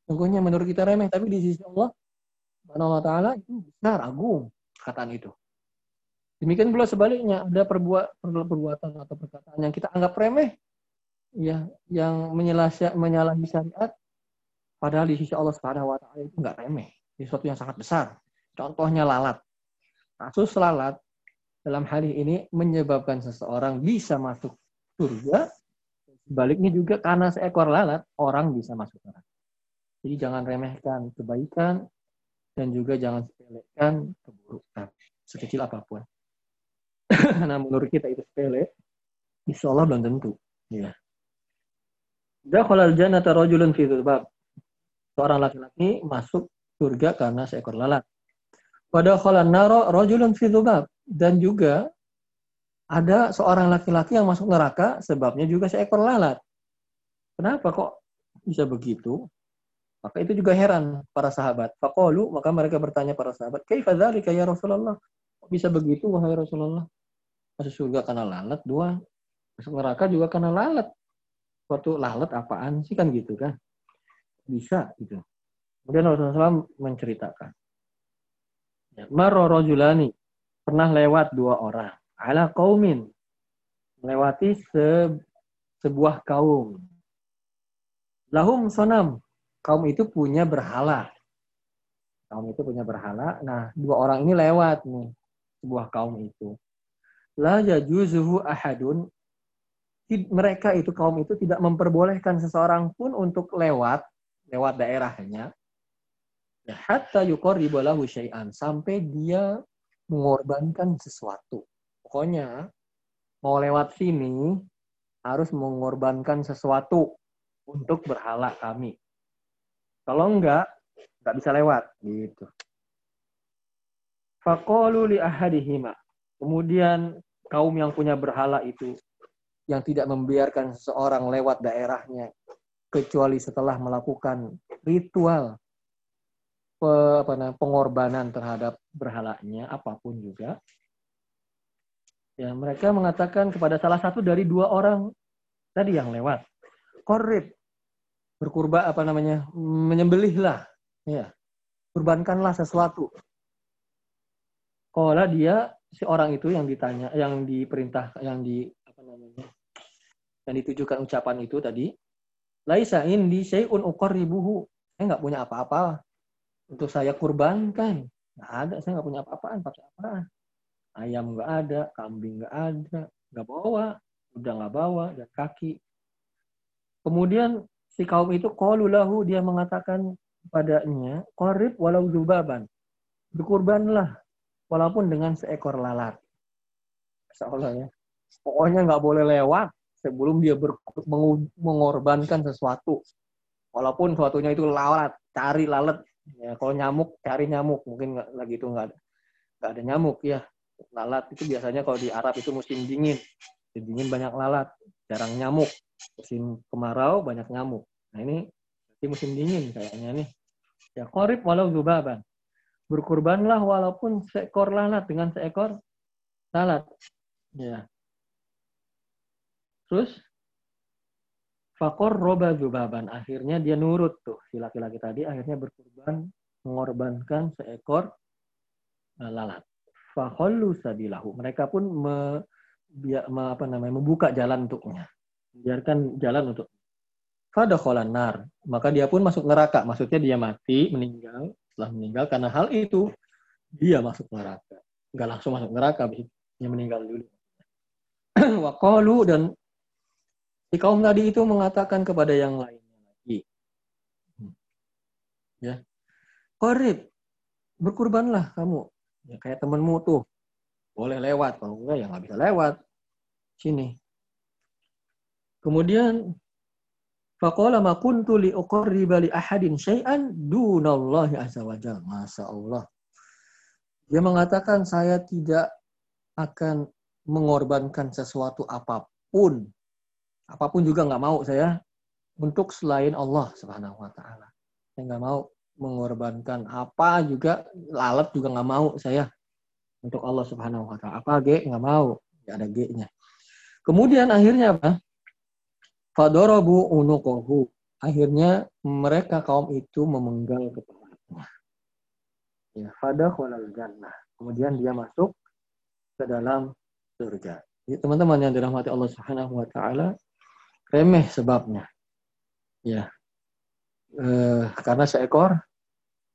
sungguhnya menurut kita remeh tapi di sisi Allah Subhanahu wa taala itu besar, agung perkataan itu. Demikian pula sebaliknya, ada perbuat perbuatan atau perkataan yang kita anggap remeh ya yang menyalahi syariat padahal di sisi Allah Subhanahu wa taala itu enggak remeh. Ini sesuatu yang sangat besar. Contohnya lalat. Kasus lalat dalam hal ini menyebabkan seseorang bisa masuk surga. Sebaliknya juga karena seekor lalat orang bisa masuk neraka. Jadi jangan remehkan kebaikan dan juga jangan sepelekan keburukan sekecil apa pun. nah menurut kita itu sepele, insya Allah belum tentu. Ya. Dakhalal jannata rajulun fi bab. Seorang laki-laki masuk surga karena seekor lalat. Pada khalan naro rajulun fi bab. Dan juga ada seorang laki-laki yang masuk neraka sebabnya juga seekor lalat. Kenapa kok bisa begitu? Maka itu juga heran para sahabat. Faqalu, maka mereka bertanya para sahabat, "Kaifa dzalika ya Rasulullah?" Bisa begitu wahai Rasulullah? Masuk surga karena lalat, dua masuk neraka juga karena lalat. Suatu lalat apaan sih kan gitu kan? Bisa gitu. Kemudian Rasulullah SAW menceritakan. Ya, Maro rojulani pernah lewat dua orang ala kaumin melewati se, sebuah kaum lahum sonam kaum itu punya berhala. Kaum itu punya berhala. Nah, dua orang ini lewat nih sebuah kaum itu. La yajuzuhu ahadun mereka itu kaum itu tidak memperbolehkan seseorang pun untuk lewat lewat daerahnya ya, hatta yuqarribu syai'an sampai dia mengorbankan sesuatu. Pokoknya mau lewat sini harus mengorbankan sesuatu untuk berhala kami. Kalau enggak, enggak bisa lewat gitu. Faqalu li ahadihima. Kemudian kaum yang punya berhala itu yang tidak membiarkan seseorang lewat daerahnya kecuali setelah melakukan ritual apa namanya, pengorbanan terhadap berhalanya apa pun juga. Ya, mereka mengatakan kepada salah satu dari dua orang tadi yang lewat, korib, berkurban apa namanya menyembelihlah ya kurbankanlah sesuatu kalau dia si orang itu yang ditanya yang diperintah yang di apa namanya yang ditujukan ucapan itu tadi laisa indi syai'un uqarribuhu saya nggak punya apa-apa untuk saya kurbankan. Nggak ada, saya nggak punya apa-apaan, pakai apaan. Ayam nggak ada, kambing nggak ada, nggak bawa, udah nggak bawa, dan kaki. Kemudian si kaum itu qalulahu dia mengatakan padanya qarib walau zubaban. Berkurbanlah walaupun dengan seekor lalat. Seolah ya. Pokoknya nggak boleh lewat sebelum dia ber, mengorbankan sesuatu. Walaupun sesuatunya itu lalat, cari lalat. Ya, kalau nyamuk, cari nyamuk. Mungkin nggak lagi itu nggak ada, nggak ada nyamuk ya. Lalat itu biasanya kalau di Arab itu musim dingin. Musim dingin banyak lalat, jarang nyamuk. Musim kemarau banyak nyamuk. Nah ini di musim dingin kayaknya nih. Ya korip walau zubaban. Berkurbanlah walaupun seekor lalat dengan seekor lalat. Ya. Terus fakor roba zubaban. Akhirnya dia nurut tuh si laki-laki tadi. Akhirnya berkurban mengorbankan seekor lalat fahallu sabilahu. Mereka pun me, biar, me, apa namanya membuka jalan untuknya. Biarkan jalan untuk fadakhalan nar. Maka dia pun masuk neraka. Maksudnya dia mati, meninggal, setelah meninggal karena hal itu dia masuk neraka. Enggak langsung masuk neraka, dia meninggal dulu. Waqalu dan si kaum tadi itu mengatakan kepada yang lainnya lagi. Ya. Qarib, berkurbanlah kamu Ya, kayak temenmu tuh. Boleh lewat. Kalau enggak ya nggak bisa lewat. Sini. Kemudian Faqala ma kuntu li uqarriba li ahadin syai'an dunallahi azza wa jalla. Masya Allah. Dia mengatakan saya tidak akan mengorbankan sesuatu apa pun. Apa pun juga nggak mau saya untuk selain Allah subhanahu wa ta'ala. Saya nggak mau mengorbankan apa juga lalat juga nggak mau saya untuk Allah Subhanahu wa taala. Apa G nggak mau, nggak ada G-nya. Kemudian akhirnya apa? Fadorobu unukohu. Akhirnya mereka kaum itu memenggal kepalanya. Ya, fada jannah. Kemudian dia masuk ke dalam surga. Jadi teman-teman yang dirahmati Allah Subhanahu wa taala, remeh sebabnya. Ya. Eh, karena seekor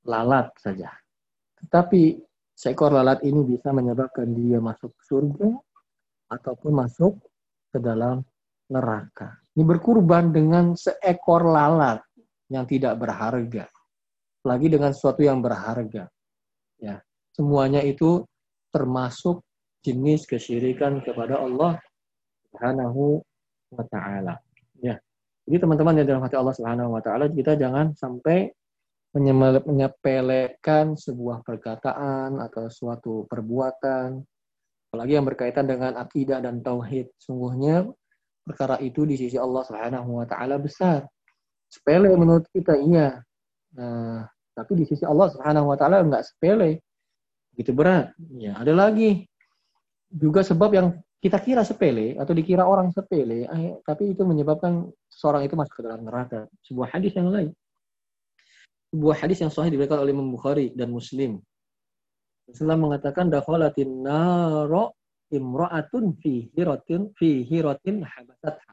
lalat saja. Tetapi seekor lalat ini bisa menyebabkan dia masuk surga ataupun masuk ke dalam neraka. Ini berkurban dengan seekor lalat yang tidak berharga. Lagi dengan sesuatu yang berharga. Ya, semuanya itu termasuk jenis kesyirikan kepada Allah Subhanahu wa taala. Jadi teman-teman yang dirahmati Allah Subhanahu wa taala kita jangan sampai menyepelekan sebuah perkataan atau suatu perbuatan, apalagi yang berkaitan dengan akidah dan tauhid. Sungguhnya perkara itu di sisi Allah Subhanahu wa taala besar. Sepele menurut kita iya. Nah, tapi di sisi Allah Subhanahu wa taala enggak sepele. Gitu berat. Ya, ada lagi juga sebab yang kita kira sepele atau dikira orang sepele, eh, tapi itu menyebabkan seorang itu masuk ke dalam neraka. Sebuah hadis yang lain sebuah hadis yang sahih diberikan oleh Imam Bukhari dan Muslim. Rasulullah mengatakan dakhalatin naro imra'atun fi hiratin fi hiratin habasatha.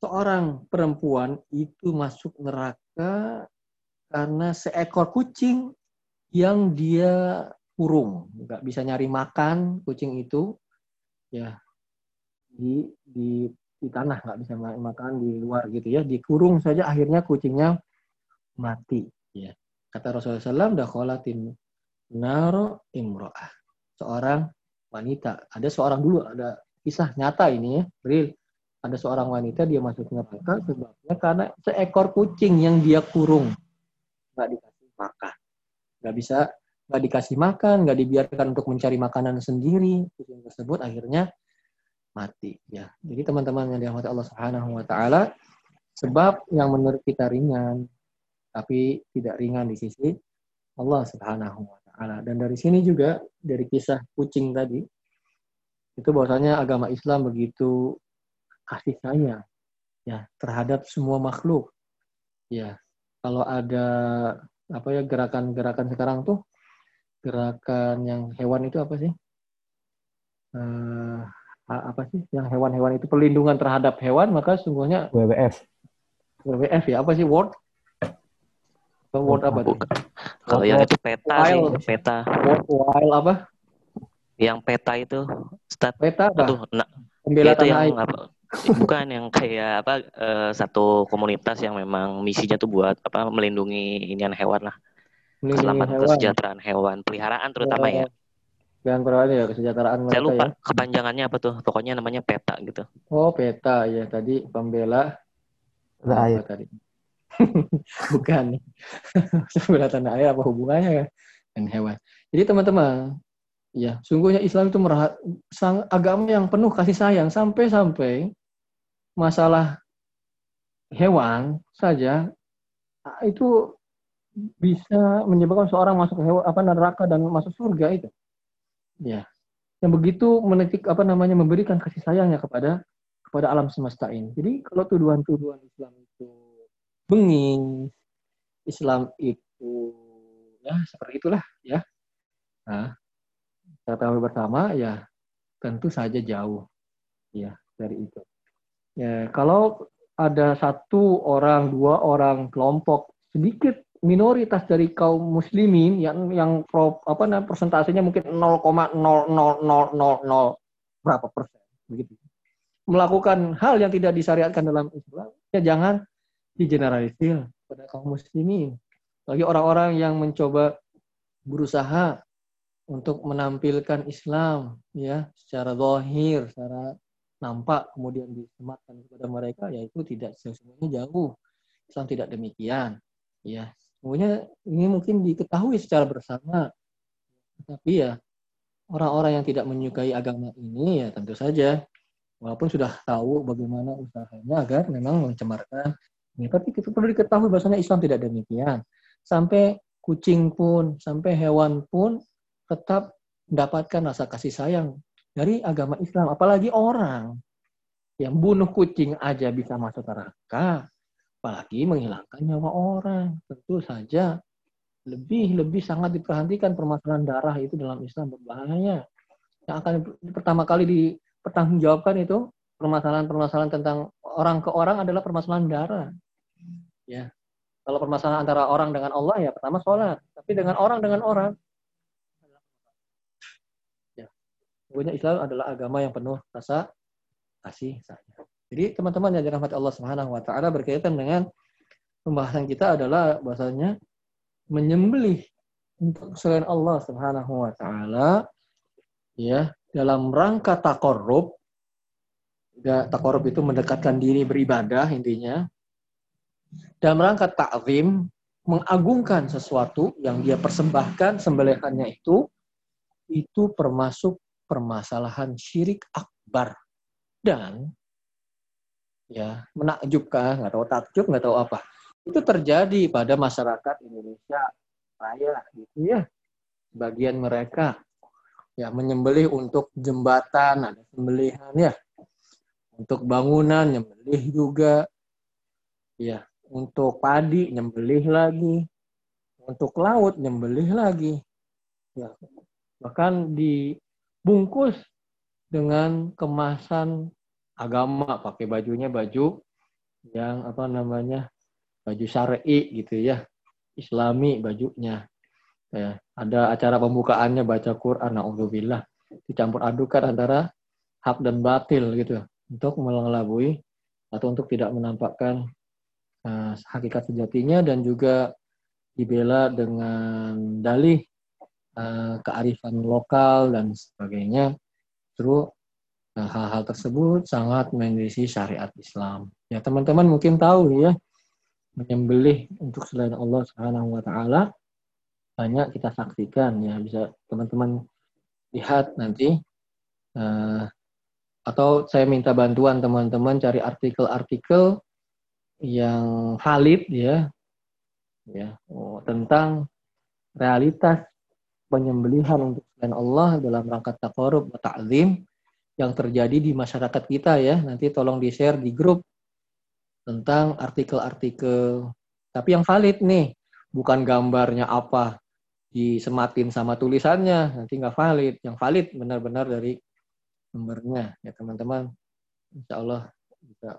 Seorang perempuan itu masuk neraka karena seekor kucing yang dia kurung, nggak bisa nyari makan kucing itu, ya di di di tanah nggak bisa makan di luar gitu ya, dikurung saja akhirnya kucingnya mati. Ya. Kata Rasulullah SAW, naro imro'ah. Seorang wanita. Ada seorang dulu, ada kisah nyata ini ya, real. Ada seorang wanita dia masuk neraka sebabnya karena seekor kucing yang dia kurung nggak dikasih makan, nggak bisa nggak dikasih makan, nggak dibiarkan untuk mencari makanan sendiri, kucing tersebut akhirnya mati. Ya, jadi teman-teman yang dirahmati Allah Subhanahu Wa Taala, sebab yang menurut kita ringan, tapi tidak ringan di sisi Allah Subhanahu wa taala. Dan dari sini juga dari kisah kucing tadi itu bahwasanya agama Islam begitu kasih sayang ya terhadap semua makhluk. Ya, kalau ada apa ya gerakan-gerakan sekarang tuh gerakan yang hewan itu apa sih? Uh, apa sih yang hewan-hewan itu perlindungan terhadap hewan maka sungguhnya WWF WWF ya apa sih World Word apa tuh? Kalau yang itu peta sih, Wild. peta. Word wild apa? Yang peta itu, stat. Peta apa? Aduh, nah, Pembela itu tanah yang air. apa? Bukan yang kayak apa eh, satu komunitas yang memang misinya tuh buat apa melindungi inian hewan lah, keselamatan hewan. kesejahteraan hewan, peliharaan terutama ya. Yang perawat ya kesejahteraan Saya mereka lupa ya. kepanjangannya apa tuh. Pokoknya namanya peta gitu. Oh, peta ya tadi pembela Tanah air. tadi? Bukan. Pembela tanah air apa hubungannya ya dengan hewan? Jadi teman-teman, ya sungguhnya Islam itu merah, sang agama yang penuh kasih sayang sampai-sampai masalah hewan saja ah, itu bisa menyebabkan seorang masuk hewan apa neraka dan masuk surga itu. Ya. Yang begitu menetik apa namanya memberikan kasih sayangnya kepada kepada alam semesta ini. Jadi kalau tuduhan-tuduhan Islam itu benging, Islam itu ya seperti itulah ya. Nah, kita tahu bersama ya tentu saja jauh ya dari itu. Ya, kalau ada satu orang, dua orang kelompok sedikit minoritas dari kaum muslimin yang yang pro, apa namanya persentasenya mungkin 0,00000 berapa persen begitu. Melakukan hal yang tidak disyariatkan dalam Islam ya jangan digeneralisir pada kaum muslimin. Bagi orang-orang yang mencoba berusaha untuk menampilkan Islam ya secara zahir secara nampak kemudian disematkan kepada mereka ya itu tidak sesungguhnya jauh. Islam tidak demikian ya semuanya ini mungkin diketahui secara bersama. Tapi ya orang-orang yang tidak menyukai agama ini ya tentu saja. Walaupun sudah tahu bagaimana usahanya agar memang mencemarkan. Ini tapi kita perlu diketahui bahwasanya Islam tidak demikian. Sampai kucing pun sampai hewan pun tetap mendapatkan rasa kasih sayang dari agama Islam. Apalagi orang yang bunuh kucing aja bisa masuk neraka apalagi menghilangkan nyawa orang. Tentu saja lebih lebih sangat diperhatikan permasalahan darah itu dalam Islam berbahaya. Yang akan pertama kali dipertanggungjawabkan itu permasalahan-permasalahan tentang orang ke orang adalah permasalahan darah. Ya. Kalau permasalahan antara orang dengan Allah ya pertama sholat. Tapi dengan orang dengan orang. Ya. Islam adalah agama yang penuh rasa kasih sayang. Jadi teman-teman yang dirahmati Allah Subhanahu wa taala berkaitan dengan pembahasan kita adalah bahasanya menyembelih untuk selain Allah Subhanahu wa taala ya dalam rangka takorub ya, takorub itu mendekatkan diri beribadah intinya. Dalam rangka ta'zim mengagungkan sesuatu yang dia persembahkan sembelihannya itu itu termasuk permasalahan syirik akbar. Dan ya menakjubkan nggak tahu. Takjub nggak tahu apa. Itu terjadi pada masyarakat Indonesia raya gitu ya. Bagian mereka. Ya menyembelih untuk jembatan ada sembelihan ya. Untuk bangunan nyembelih juga. Ya untuk padi nyembelih lagi. Untuk laut nyembelih lagi. Ya bahkan dibungkus dengan kemasan agama pakai bajunya baju yang apa namanya baju syar'i gitu ya islami bajunya. Ya, ada acara pembukaannya baca Quran naudzubillah. Dicampur adukan antara hak dan batil gitu. Untuk mengelabui atau untuk tidak menampakkan uh, hakikat sejatinya dan juga dibela dengan dalih uh, kearifan lokal dan sebagainya. Terus hal-hal tersebut sangat menyelisih syariat Islam. Ya teman-teman mungkin tahu ya menyembelih untuk selain Allah Subhanahu wa taala banyak kita saksikan ya bisa teman-teman lihat nanti uh, atau saya minta bantuan teman-teman cari artikel-artikel yang valid ya ya oh, tentang realitas penyembelihan untuk selain Allah dalam rangka taqarrub wa ta'zim yang terjadi di masyarakat kita ya. Nanti tolong di-share di grup tentang artikel-artikel tapi yang valid nih, bukan gambarnya apa disematin sama tulisannya, nanti nggak valid. Yang valid benar-benar dari nomornya ya teman-teman. Insya Allah bisa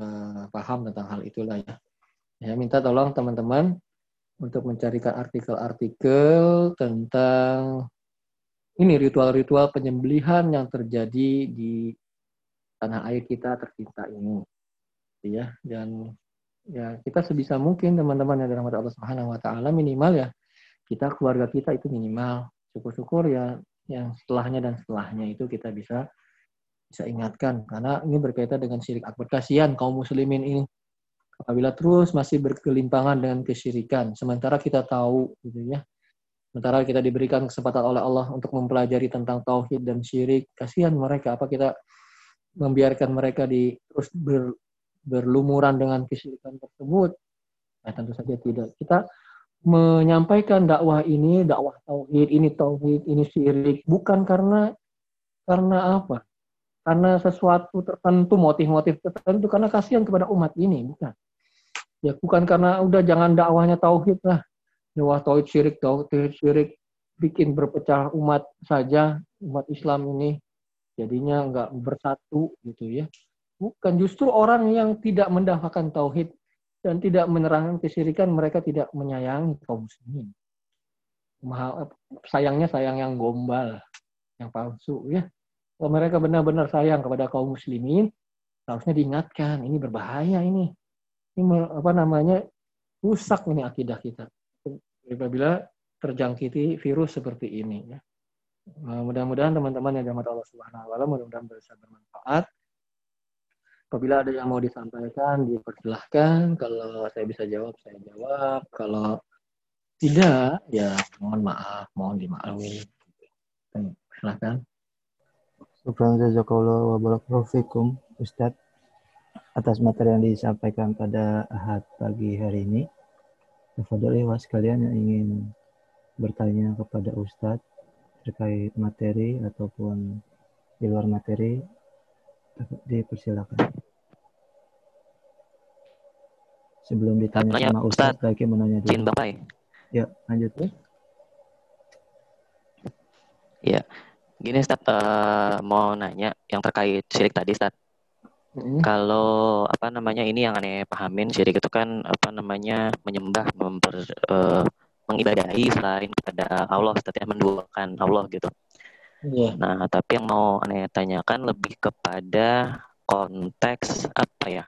uh, paham tentang hal itulah ya. Ya minta tolong teman-teman untuk mencarikan artikel-artikel tentang ini ritual-ritual penyembelihan yang terjadi di tanah air kita tercinta ini. Ya, dan ya kita sebisa mungkin teman-teman yang dirahmati Allah Subhanahu wa taala minimal ya kita keluarga kita itu minimal. Syukur-syukur ya yang setelahnya dan setelahnya itu kita bisa bisa ingatkan karena ini berkaitan dengan syirik akbar. Kasihan kaum muslimin ini apabila terus masih berkelimpangan dengan kesyirikan sementara kita tahu gitu ya Sementara kita diberikan kesempatan oleh Allah untuk mempelajari tentang tauhid dan syirik, kasihan mereka. Apa kita membiarkan mereka di terus ber, berlumuran dengan kesyirikan tersebut? Nah, tentu saja tidak. Kita menyampaikan dakwah ini, dakwah tauhid, ini tauhid, ini syirik, bukan karena karena apa? Karena sesuatu tertentu, motif-motif tertentu, karena kasihan kepada umat ini, bukan. Ya, bukan karena udah jangan dakwahnya tauhid lah Wah tauhid syirik, tauhid syirik bikin berpecah umat saja, umat Islam ini jadinya nggak bersatu gitu ya. Bukan justru orang yang tidak mendahwakan tauhid dan tidak menerangkan kesyirikan mereka tidak menyayangi kaum muslimin. Sayangnya sayang yang gombal, yang palsu ya. Kalau mereka benar-benar sayang kepada kaum muslimin, harusnya diingatkan ini berbahaya ini. Ini apa namanya rusak ini akidah kita apabila terjangkiti virus seperti ini ya. Nah, mudah-mudahan teman-teman yang dirahmati Allah Subhanahu wa mudah-mudahan bisa bermanfaat. Apabila ada yang mau disampaikan, dipersilahkan. Kalau saya bisa jawab, saya jawab. Kalau tidak, ya mohon maaf, mohon dimaklumi. Silahkan. Subhanahu wa Ustadz, atas materi yang disampaikan pada Ahad pagi hari ini. Tafadhol was kalian yang ingin bertanya kepada Ustadz terkait materi ataupun di luar materi dipersilakan. Sebelum ditanya Nanya, sama Ustadz, lagi menanya dulu. Bapak ya. lanjut. Ya, ya. gini Ustadz, uh, mau nanya yang terkait syirik tadi Ustadz. Hmm. Kalau apa namanya ini yang aneh pahamin syirik itu kan apa namanya menyembah memper uh, mengibadahi selain kepada Allah setiap menduakan Allah gitu. Yeah. Nah, tapi yang mau aneh tanyakan lebih kepada konteks apa ya?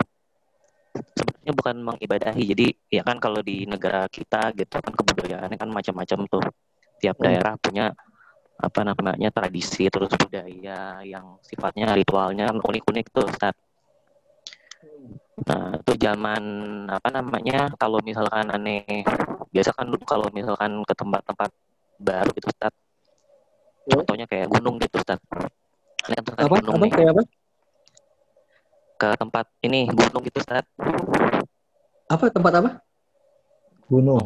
Sebenarnya bukan mengibadahi. Jadi ya kan kalau di negara kita gitu kan kebudayaannya kan macam-macam tuh. Tiap hmm. daerah punya apa namanya tradisi terus budaya yang sifatnya ritualnya unik-unik tuh Ustaz. Nah, itu zaman apa namanya? Kalau misalkan aneh biasa kan dulu kalau misalkan ke tempat-tempat baru gitu Ustaz. Ya. Contohnya kayak gunung gitu Ustaz. Ini kan apa? gunung apa? Nih. Kayak apa? Ke tempat ini gunung gitu Ustaz. Apa tempat apa? Gunung.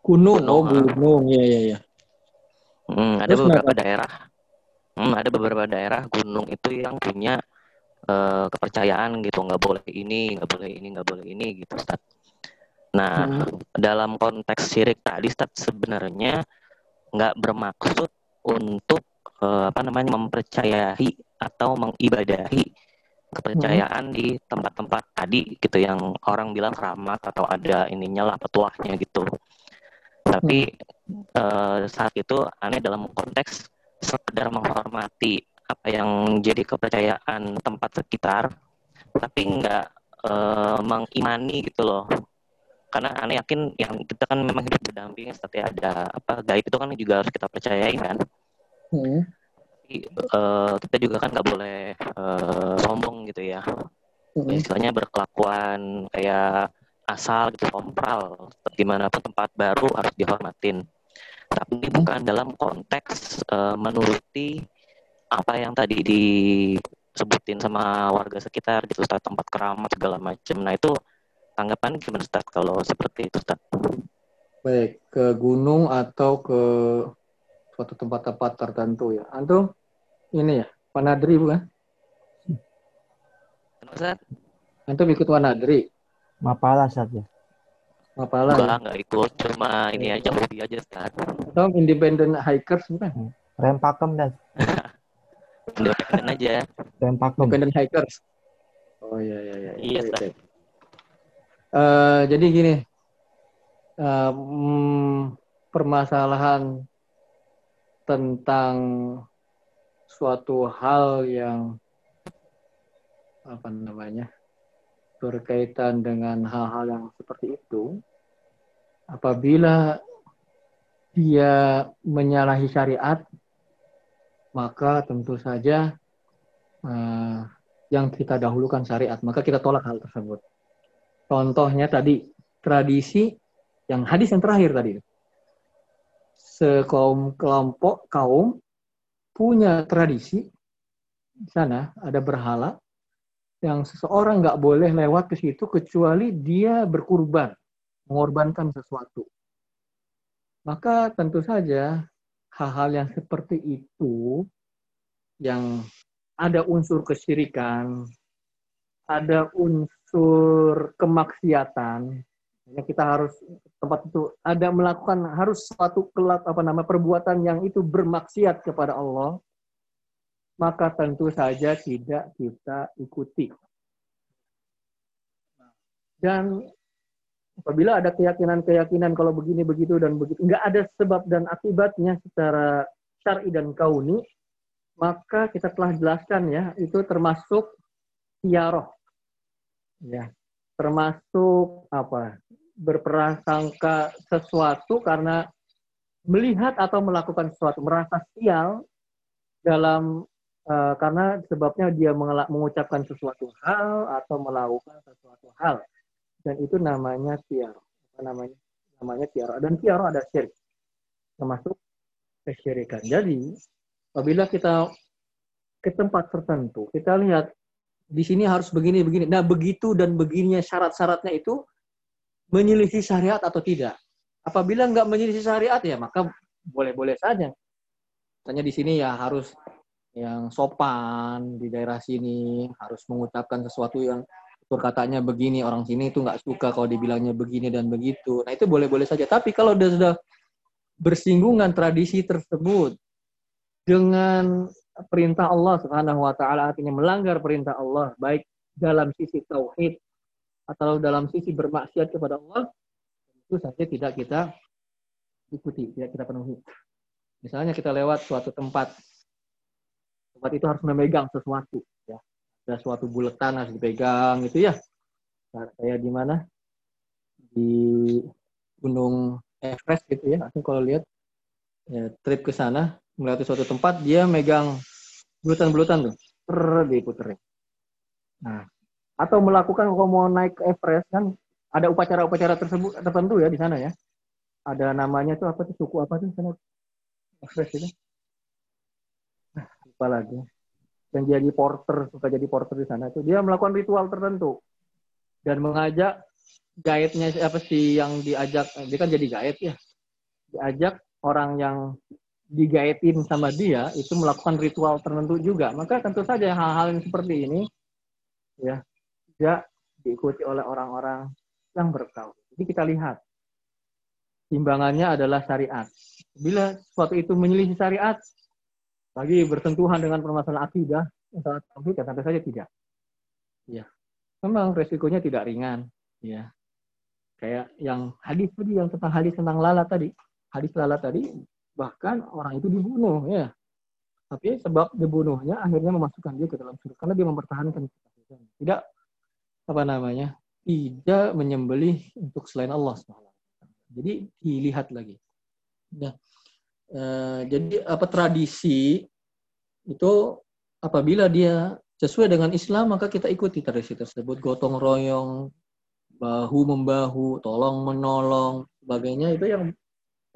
Gunung. Oh, gunung. Iya, iya, iya. Hmm, ada Terus beberapa kenapa? daerah. Hmm, ada beberapa daerah gunung itu yang punya uh, kepercayaan gitu nggak boleh ini nggak boleh ini nggak boleh ini gitu Ustaz. Nah hmm. dalam konteks syirik tadi Ustaz sebenarnya nggak bermaksud untuk uh, apa namanya mempercayai atau mengibadahi kepercayaan hmm. di tempat-tempat tadi gitu yang orang bilang keramat atau ada ininya lah petuahnya gitu. Tapi hmm. uh, saat itu aneh dalam konteks sekedar menghormati apa yang jadi kepercayaan tempat sekitar tapi nggak e, mengimani gitu loh karena aneh yakin yang kita kan memang hidup berdamping seperti ada apa gaib itu kan juga harus kita percayai kan hmm. tapi e, kita juga kan nggak boleh e, sombong gitu ya hmm. istilahnya berkelakuan kayak asal gitu kompral gimana pun tempat baru harus dihormatin tapi hmm. bukan dalam konteks e, menuruti apa yang tadi disebutin sama warga sekitar gitu Ustaz tempat keramat segala macam. Nah itu tanggapan gimana Ustaz kalau seperti itu Ustaz? Baik, ke gunung atau ke suatu tempat-tempat tertentu ya. Antum ini ya, Wanadri bukan? Ustaz? Antum ikut Wanadri? Mapala saja. Mapala. Enggak, ya? enggak ikut, cuma ini aja hobi aja Ustaz. Atau independent hikers bukan? Rempakem dan Independen aja. Tempak Independent hackers. Oh iya iya iya. Iya. iya. Uh, jadi gini, um, permasalahan tentang suatu hal yang apa namanya berkaitan dengan hal-hal yang seperti itu apabila dia menyalahi syariat maka tentu saja uh, yang kita dahulukan syariat maka kita tolak hal tersebut. Contohnya tadi tradisi yang hadis yang terakhir tadi. Sekaum kelompok kaum punya tradisi di sana ada berhala yang seseorang nggak boleh lewat ke situ kecuali dia berkurban mengorbankan sesuatu. Maka tentu saja hal-hal yang seperti itu yang ada unsur kesyirikan ada unsur kemaksiatan Ya, kita harus tempat itu ada melakukan harus suatu kelak apa nama perbuatan yang itu bermaksiat kepada Allah, maka tentu saja tidak kita ikuti. Dan apabila ada keyakinan-keyakinan kalau begini begitu dan begitu, nggak ada sebab dan akibatnya secara syar'i dan kauni, maka kita telah jelaskan ya itu termasuk tiaroh, ya. Termasuk apa? Berprasangka sesuatu karena melihat atau melakukan sesuatu merasa sial dalam uh, karena sebabnya dia mengucapkan sesuatu hal atau melakukan sesuatu hal dan itu namanya tiar apa namanya? Namanya tiar dan tiar ada syirik. Termasuk kesyirikan. Jadi apabila kita ke tempat tertentu kita lihat di sini harus begini begini. Nah begitu dan begininya syarat-syaratnya itu menyelisih syariat atau tidak. Apabila nggak menyelisih syariat ya maka boleh-boleh saja. Tanya di sini ya harus yang sopan di daerah sini, harus mengucapkan sesuatu yang katanya begini, orang sini itu nggak suka kalau dibilangnya begini dan begitu. Nah itu boleh-boleh saja. Tapi kalau dia sudah bersinggungan tradisi tersebut dengan perintah Allah Subhanahu wa taala artinya melanggar perintah Allah baik dalam sisi tauhid atau dalam sisi bermaksiat kepada Allah, itu saja tidak kita ikuti, tidak kita penuhi. Misalnya kita lewat suatu tempat, tempat itu harus memegang sesuatu, ya. Ada suatu buletan harus dipegang, itu ya. Nah, saya di mana? Di Gunung Everest gitu ya. Aku kalau lihat ya, trip ke sana, melewati suatu tempat, dia megang bulutan-bulutan tuh, ter diputerin. Nah, atau melakukan kalau mau naik ke Everest kan ada upacara-upacara tersebut tertentu ya di sana ya. Ada namanya tuh apa tuh suku apa tuh sana Everest itu. Nah, lupa lagi. Dan jadi porter, suka jadi porter di sana itu dia melakukan ritual tertentu dan mengajak guide-nya apa sih yang diajak dia kan jadi guide ya. Diajak orang yang digaitin sama dia itu melakukan ritual tertentu juga. Maka tentu saja hal-hal yang seperti ini ya tidak diikuti oleh orang-orang yang bertauhid. Jadi kita lihat timbangannya adalah syariat. Bila suatu itu menyelisih syariat, bagi bersentuhan dengan permasalahan akidah, masalah tauhid, ya tentu saja tidak. Ya, memang resikonya tidak ringan. Ya, kayak yang hadis tadi, yang tentang hadis tentang lalat tadi, hadis lalat tadi, bahkan orang itu dibunuh, ya. Tapi sebab dibunuhnya akhirnya memasukkan dia ke dalam surga karena dia mempertahankan tidak apa namanya tidak menyembelih untuk selain Allah Jadi dilihat lagi. Nah, e, jadi apa tradisi itu apabila dia sesuai dengan Islam maka kita ikuti tradisi tersebut. Gotong royong bahu membahu tolong menolong sebagainya. Itu yang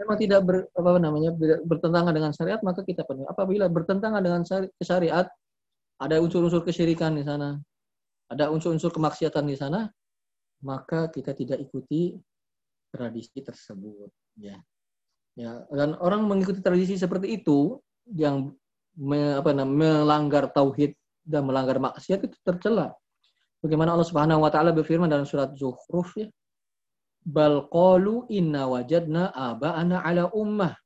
memang tidak ber, apa namanya bertentangan dengan syariat maka kita penuhi. Apabila bertentangan dengan syariat ada unsur-unsur kesyirikan di sana ada unsur-unsur kemaksiatan di sana, maka kita tidak ikuti tradisi tersebut. Ya, ya. Dan orang mengikuti tradisi seperti itu yang me, apa namanya, melanggar tauhid dan melanggar maksiat itu tercela. Bagaimana Allah Subhanahu wa taala berfirman dalam surat Zukhruf ya. Bal qalu inna wajadna aba'ana ala ummah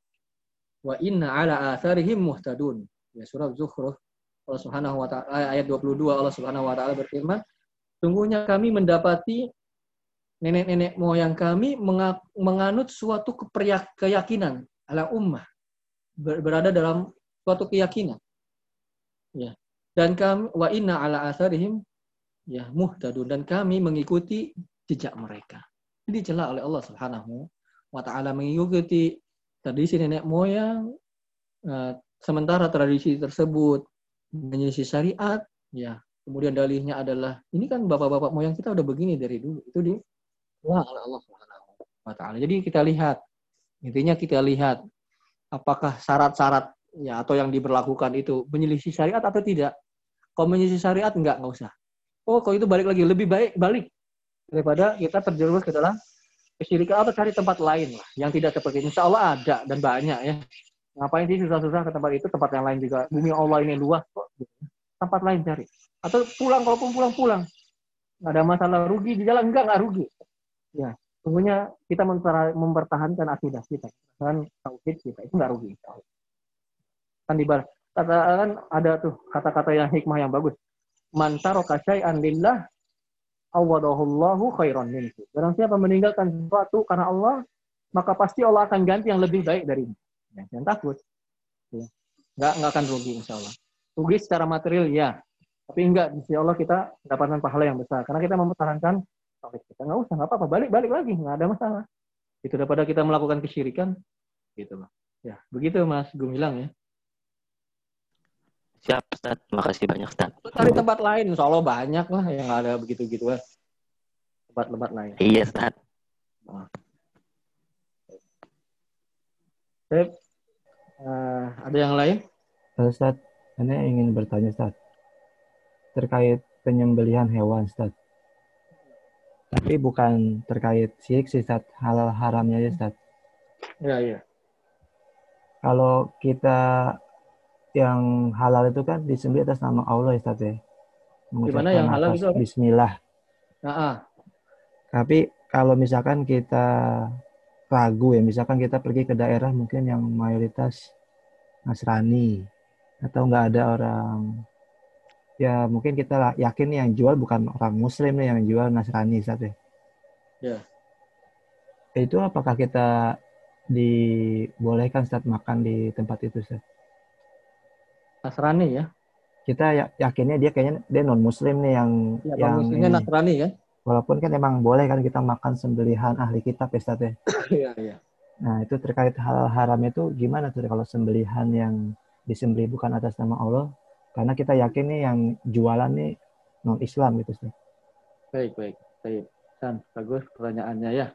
wa inna ala atharihim muhtadun. Ya surat Zukhruf Allah Subhanahu wa taala ayat 22 Allah Subhanahu wa taala berfirman, sungguhnya kami mendapati nenek-nenek moyang kami menganut suatu keyakinan ala ummah. Berada dalam suatu keyakinan. Ya. Dan kami wa inna ala asarihim ya muhtadun. Dan kami mengikuti jejak mereka. Ini dicela oleh Allah Subhanahu wa taala mengikuti tradisi nenek moyang uh, sementara tradisi tersebut menyelisih syariat ya. Kemudian dalihnya adalah ini kan bapak-bapak moyang kita udah begini dari dulu. Itu di wah oleh Allah Subhanahu wa taala. Jadi kita lihat intinya kita lihat apakah syarat-syarat ya atau yang diberlakukan itu menyelisih syariat atau tidak. Kalau menyelisih syariat enggak enggak usah. Oh, kalau itu balik lagi lebih baik balik daripada kita terjerumus ke dalam kesyirikan atau cari tempat lain lah yang tidak seperti ini. Insya Allah ada dan banyak ya. Ngapain sih susah-susah ke tempat itu, tempat yang lain juga. Bumi Allah ini luas kok. Tempat lain cari. Atau pulang, kalaupun pulang-pulang. Nggak ada masalah rugi di jalan, enggak, enggak rugi. Ya, sungguhnya kita mempertahankan akidah kita, kan tauhid kita itu nggak rugi. Kan di kata kan ada tuh kata-kata yang hikmah yang bagus. Man taraka syai'an lillah awadahullahu khairan minhu. Barang siapa meninggalkan sesuatu karena Allah, maka pasti Allah akan ganti yang lebih baik darinya. Ya, jangan takut. Ya. Nggak, nggak akan rugi insya Allah. Rugi secara material ya, tapi enggak di Allah kita mendapatkan pahala yang besar karena kita mempertahankan tauhid kita nggak usah nggak apa-apa. Balik balik lagi. Nggak ada masalah. Itu daripada kita melakukan kesyirikan gitu loh ya begitu mas Gumilang ya. Siap Ustaz. Makasih banyak Ustaz. Cari tempat lain. Insya Allah banyak lah yang ada begitu gitu ya tempat-tempat lain. Iya Ustaz. Nah. uh, ada yang lain? Ustaz. Ini ingin bertanya Ustaz. Terkait penyembelihan hewan Ustaz tapi bukan terkait syirik sih, Ustaz. Halal haramnya ya, Ustaz. Iya, iya. Kalau kita yang halal itu kan disembelih atas nama Allah ya, Ustaz ya. Gimana yang halal itu apa? Bismillah. Nah, Tapi kalau misalkan kita ragu ya, misalkan kita pergi ke daerah mungkin yang mayoritas Nasrani atau nggak ada orang ya mungkin kita yakin yang jual bukan orang muslim nih yang jual Nasrani saat ya. Ya. Itu apakah kita dibolehkan saat makan di tempat itu Ustaz? Nasrani ya. Kita ya, yakinnya dia kayaknya dia non muslim nih yang ya, yang muslimnya Nasrani ya. Walaupun kan emang boleh kan kita makan sembelihan ahli kitab ya Ustaz ya. Iya, iya. Nah, itu terkait hal haram itu gimana tuh kalau sembelihan yang disembelih bukan atas nama Allah karena kita yakin nih yang jualan nih non Islam gitu sih. Baik baik baik. Dan bagus pertanyaannya ya.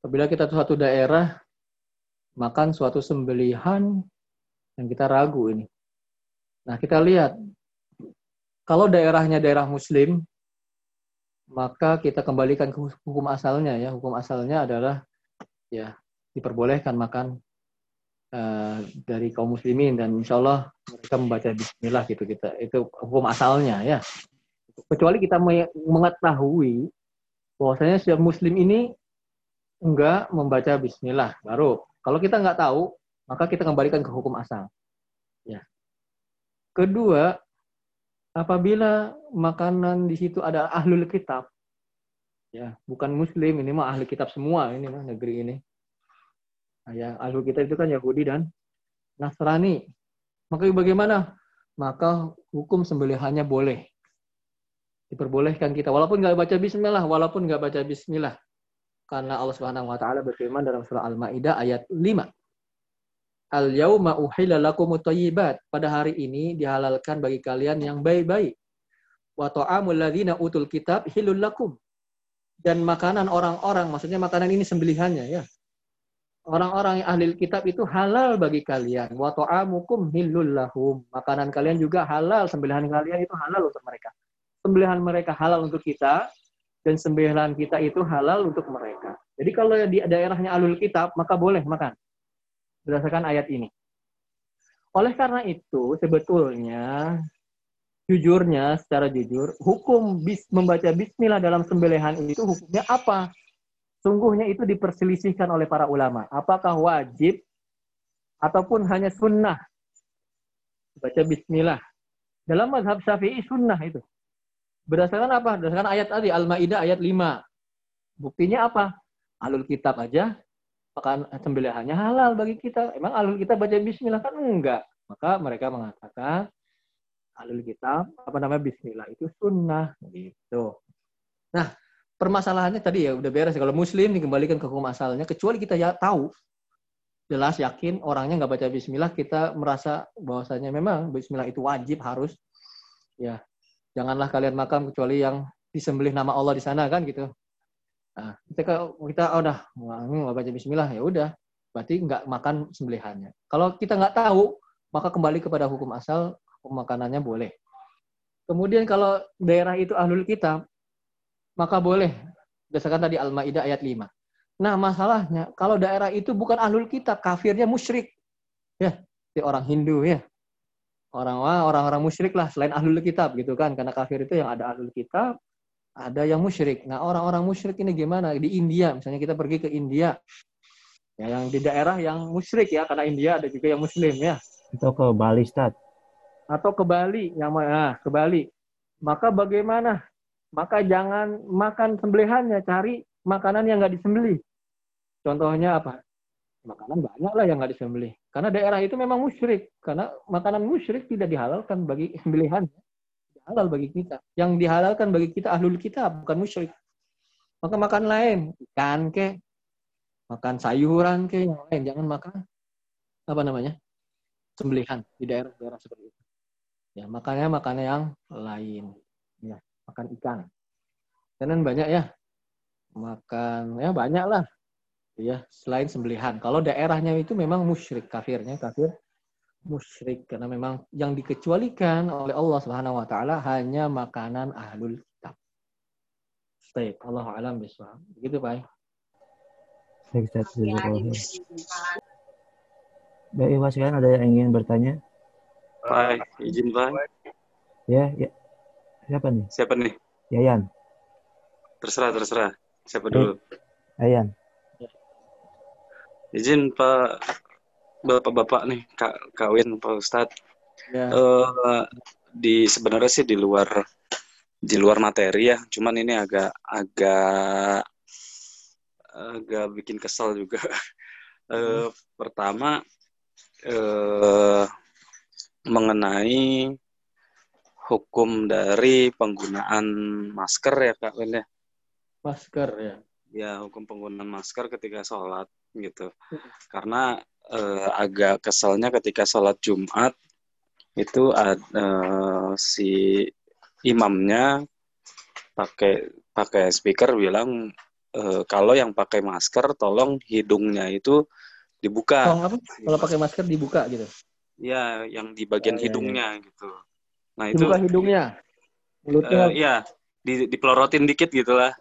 Apabila kita suatu daerah makan suatu sembelihan yang kita ragu ini. Nah kita lihat kalau daerahnya daerah Muslim maka kita kembalikan ke hukum asalnya ya. Hukum asalnya adalah ya diperbolehkan makan uh, dari kaum muslimin dan insya Allah mereka membaca Bismillah gitu kita itu hukum asalnya ya. Kecuali kita mengetahui bahwasanya setiap Muslim ini enggak membaca Bismillah baru. Kalau kita nggak tahu maka kita kembalikan ke hukum asal ya. Kedua apabila makanan di situ ada ahlul kitab ya bukan muslim ini mah ahli kitab semua ini mah negeri ini ya ahlu kita itu kan Yahudi dan Nasrani. Maka bagaimana? Maka hukum sembelihannya boleh. Diperbolehkan kita. Walaupun nggak baca bismillah. Walaupun nggak baca bismillah. Karena Allah Subhanahu Wa Taala berfirman dalam surah Al-Ma'idah ayat 5. Al yauma uhilla lakum thayyibat. Pada hari ini dihalalkan bagi kalian yang baik-baik. Wa ta'amul ladzina utul kitab hilul lakum. Dan makanan orang-orang, maksudnya makanan ini sembelihannya ya orang-orang yang ahli kitab itu halal bagi kalian. Wa ta'amukum hillul lahum. Makanan kalian juga halal, sembelihan kalian itu halal untuk mereka. Sembelihan mereka halal untuk kita dan sembelihan kita itu halal untuk mereka. Jadi kalau di daerahnya alul kitab maka boleh makan. Berdasarkan ayat ini. Oleh karena itu sebetulnya jujurnya secara jujur hukum membaca bismillah dalam sembelihan itu hukumnya apa? Sungguhnya itu diperselisihkan oleh para ulama. Apakah wajib ataupun hanya sunnah? Baca bismillah. Dalam mazhab syafi'i sunnah itu. Berdasarkan apa? Berdasarkan ayat tadi, Al-Ma'idah ayat 5. Buktinya apa? Alul kitab aja maka sembelihannya halal bagi kita. Emang alul kitab baca bismillah kan enggak. Maka mereka mengatakan alul kitab apa namanya bismillah itu sunnah gitu. Nah, permasalahannya tadi ya udah beres kalau muslim dikembalikan ke hukum asalnya kecuali kita ya tahu jelas yakin orangnya nggak baca bismillah kita merasa bahwasanya memang bismillah itu wajib harus ya janganlah kalian makam kecuali yang disembelih nama Allah di sana kan gitu Nah, ketika kita oh, udah nggak baca Bismillah ya udah, berarti nggak makan sembelihannya. Kalau kita nggak tahu, maka kembali kepada hukum asal, hukum makanannya boleh. Kemudian kalau daerah itu ahlul kitab, maka boleh. Berdasarkan tadi Al-Maidah ayat 5. Nah, masalahnya kalau daerah itu bukan ahlul kitab, kafirnya musyrik. Ya, di orang Hindu ya. Orang orang-orang musyrik lah selain ahlul kitab gitu kan. Karena kafir itu yang ada ahlul kitab, ada yang musyrik. Nah, orang-orang musyrik ini gimana? Di India, misalnya kita pergi ke India, ya, yang di daerah yang musyrik ya, karena India ada juga yang Muslim ya. Atau ke Bali, Stad. Atau ke Bali, yang nah, ke Bali. Maka bagaimana? Maka jangan makan sembelihannya, cari makanan yang nggak disembelih. Contohnya apa? Makanan banyak lah yang nggak disembelih. Karena daerah itu memang musyrik. Karena makanan musyrik tidak dihalalkan bagi sembelihan halal bagi kita. Yang dihalalkan bagi kita ahlul kita bukan musyrik. Maka makan lain, ikan ke, makan sayuran ke, yang lain. Jangan makan apa namanya sembelihan di daerah-daerah seperti itu. Ya, makanya makannya yang lain. Makan ikan. Dan banyak ya. Makan ya banyak lah. Ya, selain sembelihan. Kalau daerahnya itu memang musyrik kafirnya, kafir musyrik karena memang yang dikecualikan oleh Allah Subhanahu wa taala hanya makanan ahlul kitab. Baik, Allah alam bisawab. Begitu, Pak. Baik, Ustaz. Baik, Ibu sekalian ada yang ingin bertanya? Pak, izin, Pak. Ya, ya. Siapa nih? Siapa nih? Yayan. Terserah, terserah. Siapa dulu? Yayan. Izin, Pak bapak-bapak nih kak kawin Pak Ustadz ya. uh, di sebenarnya sih di luar di luar materi ya cuman ini agak agak agak bikin kesel juga uh, pertama uh, mengenai hukum dari penggunaan masker ya kak Win ya masker ya ya hukum penggunaan masker ketika sholat gitu karena uh, agak keselnya ketika sholat Jumat itu ada uh, si imamnya pakai pakai speaker bilang uh, kalau yang pakai masker tolong hidungnya itu dibuka. Oh, apa? Kalau pakai masker dibuka gitu? Ya, yang di bagian oh, hidungnya ya, ya. gitu. Nah itu. Dibuka hidungnya. Mulutnya. Uh, ya, di dipelorotin dikit gitulah.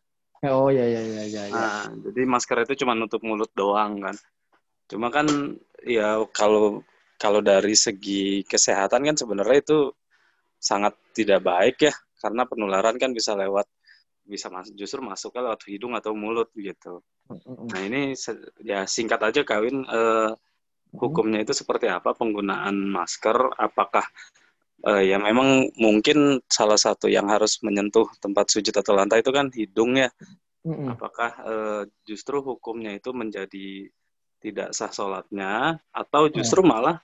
Oh ya ya ya ya. ya. Nah, jadi masker itu cuma nutup mulut doang kan. Cuma kan ya kalau kalau dari segi kesehatan kan sebenarnya itu sangat tidak baik ya karena penularan kan bisa lewat bisa masuk justru masuknya lewat hidung atau mulut gitu. Nah ini ya singkat aja kawin eh, hukumnya itu seperti apa penggunaan masker? Apakah eh, ya memang mungkin salah satu yang harus menyentuh tempat sujud atau lantai itu kan hidung ya. Apakah eh, justru hukumnya itu menjadi tidak sah sholatnya atau justru hmm. malah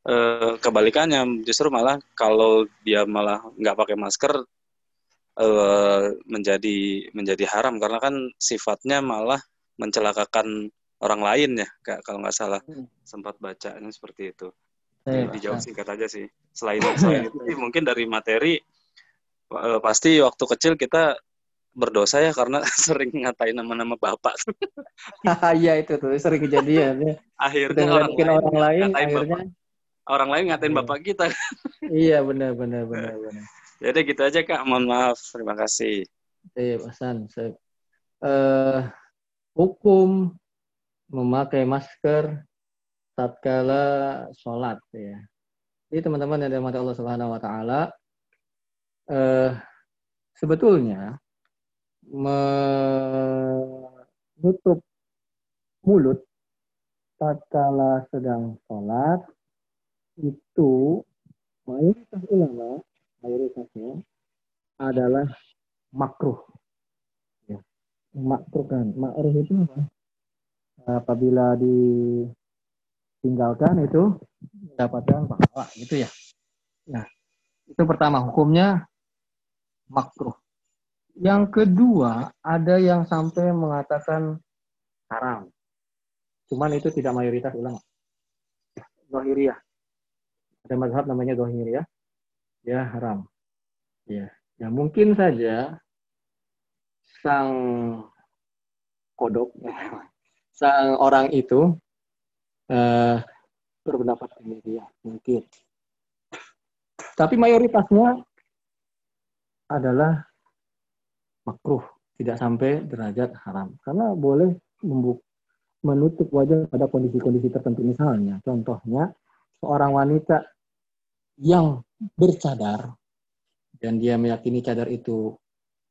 e, kebalikannya justru malah kalau dia malah nggak pakai masker e, menjadi menjadi haram karena kan sifatnya malah mencelakakan orang lain ya kalau nggak salah hmm. sempat bacanya seperti itu Jadi, dijawab singkat aja sih selain selain itu sih mungkin dari materi e, pasti waktu kecil kita berdosa ya karena sering ngatain nama-nama bapak. Iya itu tuh sering kejadian ya. Akhirnya orang lain, orang lain akhirnya bapak, orang lain ngatain iya. bapak kita. iya benar benar benar benar. Jadi gitu aja kak, mohon maaf, terima kasih. Iya Hasan, saya uh, hukum memakai masker tatkala sholat ya. Jadi teman-teman yang dirahmati Allah Subhanahu Wa Taala, uh, sebetulnya menutup mulut tatkala sedang sholat itu mayoritas ulama mayoritasnya adalah makruh. Ya. makruh kan. Makruh itu apa? Apabila ditinggalkan itu mendapatkan pahala gitu ya. Nah, itu pertama hukumnya makruh. Yang kedua, ada yang sampai mengatakan haram. Cuman itu tidak mayoritas ulama. Zohiriyah. Ada mazhab namanya Zohiriyah. Ya haram. Ya. ya mungkin saja sang kodok, sang orang itu uh, berpendapat demikian. Mungkin. Tapi mayoritasnya adalah makruh, tidak sampai derajat haram. Karena boleh menutup wajah pada kondisi-kondisi tertentu. Misalnya, contohnya seorang wanita yang bercadar dan dia meyakini cadar itu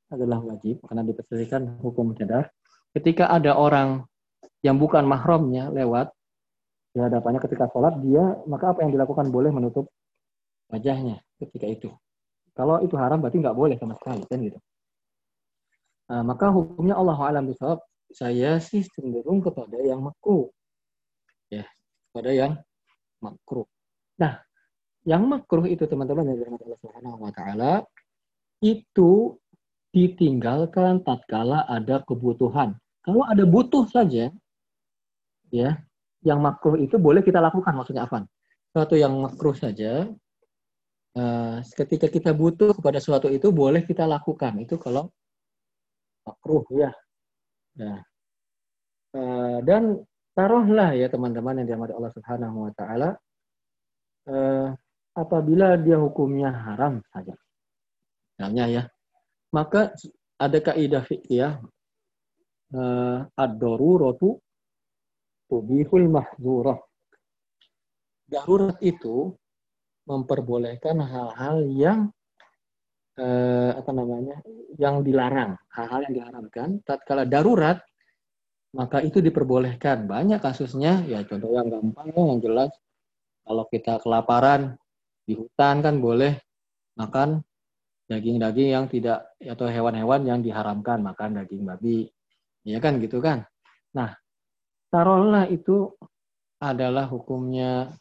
adalah wajib karena diperselisihkan hukum cadar. Ketika ada orang yang bukan mahramnya lewat di hadapannya ketika sholat, dia maka apa yang dilakukan boleh menutup wajahnya ketika itu. Kalau itu haram berarti nggak boleh sama sekali kan gitu. Nah, maka hukumnya Allah alam bisawab saya sih cenderung kepada yang makruh. Ya, kepada yang makruh. Nah, yang makruh itu teman-teman yang dirahmati Allah Subhanahu wa taala itu ditinggalkan tatkala ada kebutuhan. Kalau ada butuh saja ya, yang makruh itu boleh kita lakukan maksudnya apa? Suatu yang makruh saja uh, ketika kita butuh kepada suatu itu boleh kita lakukan. Itu kalau makruh ya. Nah, uh, dan taruhlah ya teman-teman yang dirahmati Allah Subhanahu wa taala uh, apabila dia hukumnya haram saja. Misalnya ya. Maka ada kaidah fikih uh, ad-daruratu tubihul mahdzurah. Darurat itu memperbolehkan hal-hal yang eh, apa namanya yang dilarang. Hal-hal yang diharamkan tatkala darurat maka itu diperbolehkan. Banyak kasusnya ya contoh yang gampang yang jelas kalau kita kelaparan di hutan kan boleh makan daging-daging yang tidak atau hewan-hewan yang diharamkan makan daging babi. Ya kan gitu kan? Nah taruhlah itu adalah hukumnya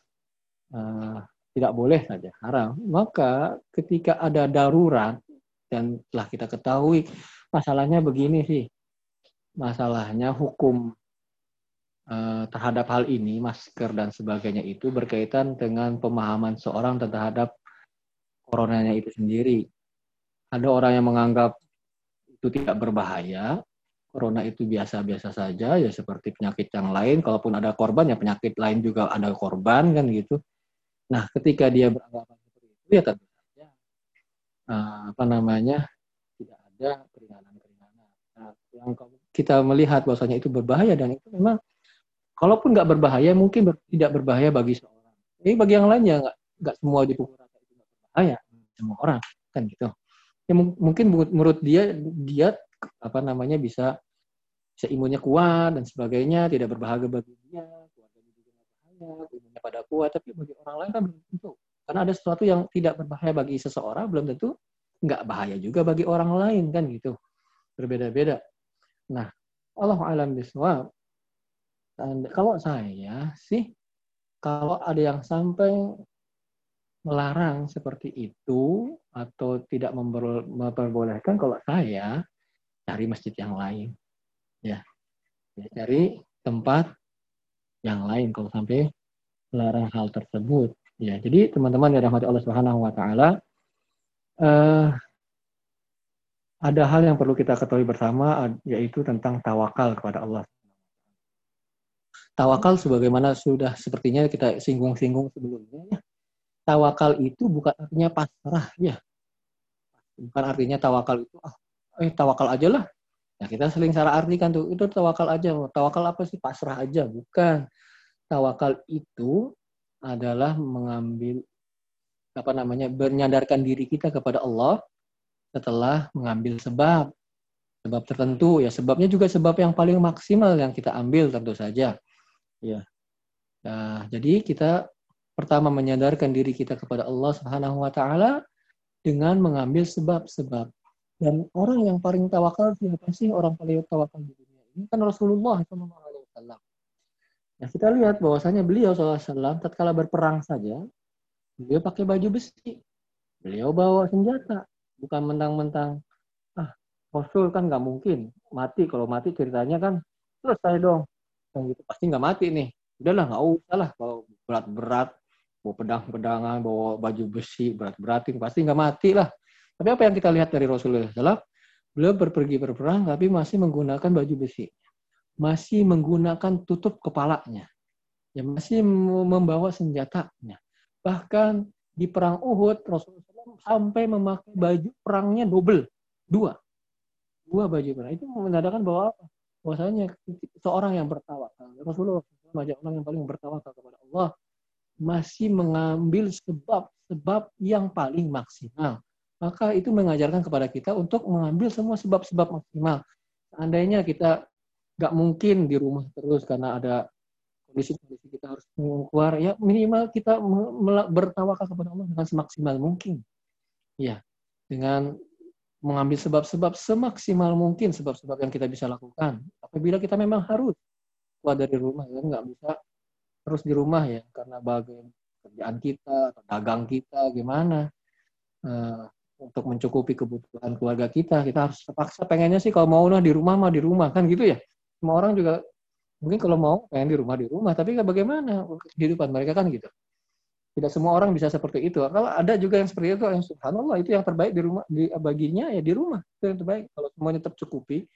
uh, tidak boleh saja haram. Maka ketika ada darurat dan telah kita ketahui masalahnya begini sih. Masalahnya hukum eh, terhadap hal ini masker dan sebagainya itu berkaitan dengan pemahaman seorang terhadap coronanya itu sendiri. Ada orang yang menganggap itu tidak berbahaya corona itu biasa-biasa saja ya seperti penyakit yang lain kalaupun ada korban ya penyakit lain juga ada korban kan gitu Nah, ketika dia beranggapan seperti itu, ya tentu saja uh, apa namanya tidak ada keringanan-keringanan. Nah, yang kita melihat bahwasanya itu berbahaya dan itu memang kalaupun nggak berbahaya, mungkin ber, tidak berbahaya bagi seorang. Ini bagi yang lain ya nggak nggak semua di pukul rata itu nggak berbahaya semua orang kan gitu. Ya, mungkin menurut dia dia apa namanya bisa bisa imunnya kuat dan sebagainya, tidak berbahaya bagi dia, banyak, imunnya pada kuat, tapi bagi orang lain kan belum tentu. Karena ada sesuatu yang tidak berbahaya bagi seseorang, belum tentu nggak bahaya juga bagi orang lain kan gitu. Berbeda-beda. Nah, Allah alam biswab. Kalau saya sih, kalau ada yang sampai melarang seperti itu atau tidak memperbolehkan, kalau saya cari masjid yang lain, ya, ya cari tempat yang lain kalau sampai melarang hal tersebut. Ya, jadi teman-teman yang rahmati Allah Subhanahu wa taala uh, ada hal yang perlu kita ketahui bersama yaitu tentang tawakal kepada Allah. Tawakal sebagaimana sudah sepertinya kita singgung-singgung sebelumnya ya. Tawakal itu bukan artinya pasrah ya. Bukan artinya tawakal itu ah eh tawakal aja lah. Nah, kita sering salah artikan tuh, itu tawakal aja. Tawakal apa sih? Pasrah aja, bukan tawakal itu adalah mengambil apa namanya menyadarkan diri kita kepada Allah setelah mengambil sebab sebab tertentu ya sebabnya juga sebab yang paling maksimal yang kita ambil tentu saja ya nah, jadi kita pertama menyadarkan diri kita kepada Allah Subhanahu wa taala dengan mengambil sebab-sebab Dan orang yang paling tawakal siapa sih orang paling tawakal di dunia ini kan Rasulullah SAW. Nah kita lihat bahwasanya beliau SAW tatkala berperang saja, beliau pakai baju besi. Beliau bawa senjata, bukan mentang-mentang ah Rasul kan nggak mungkin mati kalau mati ceritanya kan selesai dong. Dan gitu pasti nggak mati nih. Udahlah nggak usah lah bawa berat-berat, bawa pedang-pedangan, bawa baju besi berat-beratin pasti nggak mati lah. Tapi apa yang kita lihat dari Rasulullah SAW? Beliau berpergi berperang tapi masih menggunakan baju besi. Masih menggunakan tutup kepalanya. Ya masih membawa senjatanya. Bahkan di perang Uhud Rasulullah SAW sampai memakai baju perangnya double. Dua. Dua baju perang. Itu menandakan bahwa apa? Bahwasanya seorang yang bertawakal. Rasulullah SAW orang yang paling bertawakal kepada Allah masih mengambil sebab-sebab yang paling maksimal maka itu mengajarkan kepada kita untuk mengambil semua sebab-sebab maksimal. Seandainya kita nggak mungkin di rumah terus karena ada kondisi-kondisi kita harus keluar, ya minimal kita bertawakal kepada Allah dengan semaksimal mungkin. Ya, dengan mengambil sebab-sebab semaksimal mungkin sebab-sebab yang kita bisa lakukan. Apabila kita memang harus keluar dari rumah, ya nggak bisa terus di rumah ya karena bagian kerjaan kita, dagang kita, gimana. Uh, untuk mencukupi kebutuhan keluarga kita. Kita harus terpaksa pengennya sih kalau mau nah di rumah mah di rumah. Kan gitu ya? Semua orang juga mungkin kalau mau pengen di rumah di rumah. Tapi bagaimana kehidupan mereka kan gitu. Tidak semua orang bisa seperti itu. Kalau ada juga yang seperti itu yang subhanallah itu yang terbaik di rumah di baginya ya di rumah. Itu yang terbaik. Kalau semuanya tercukupi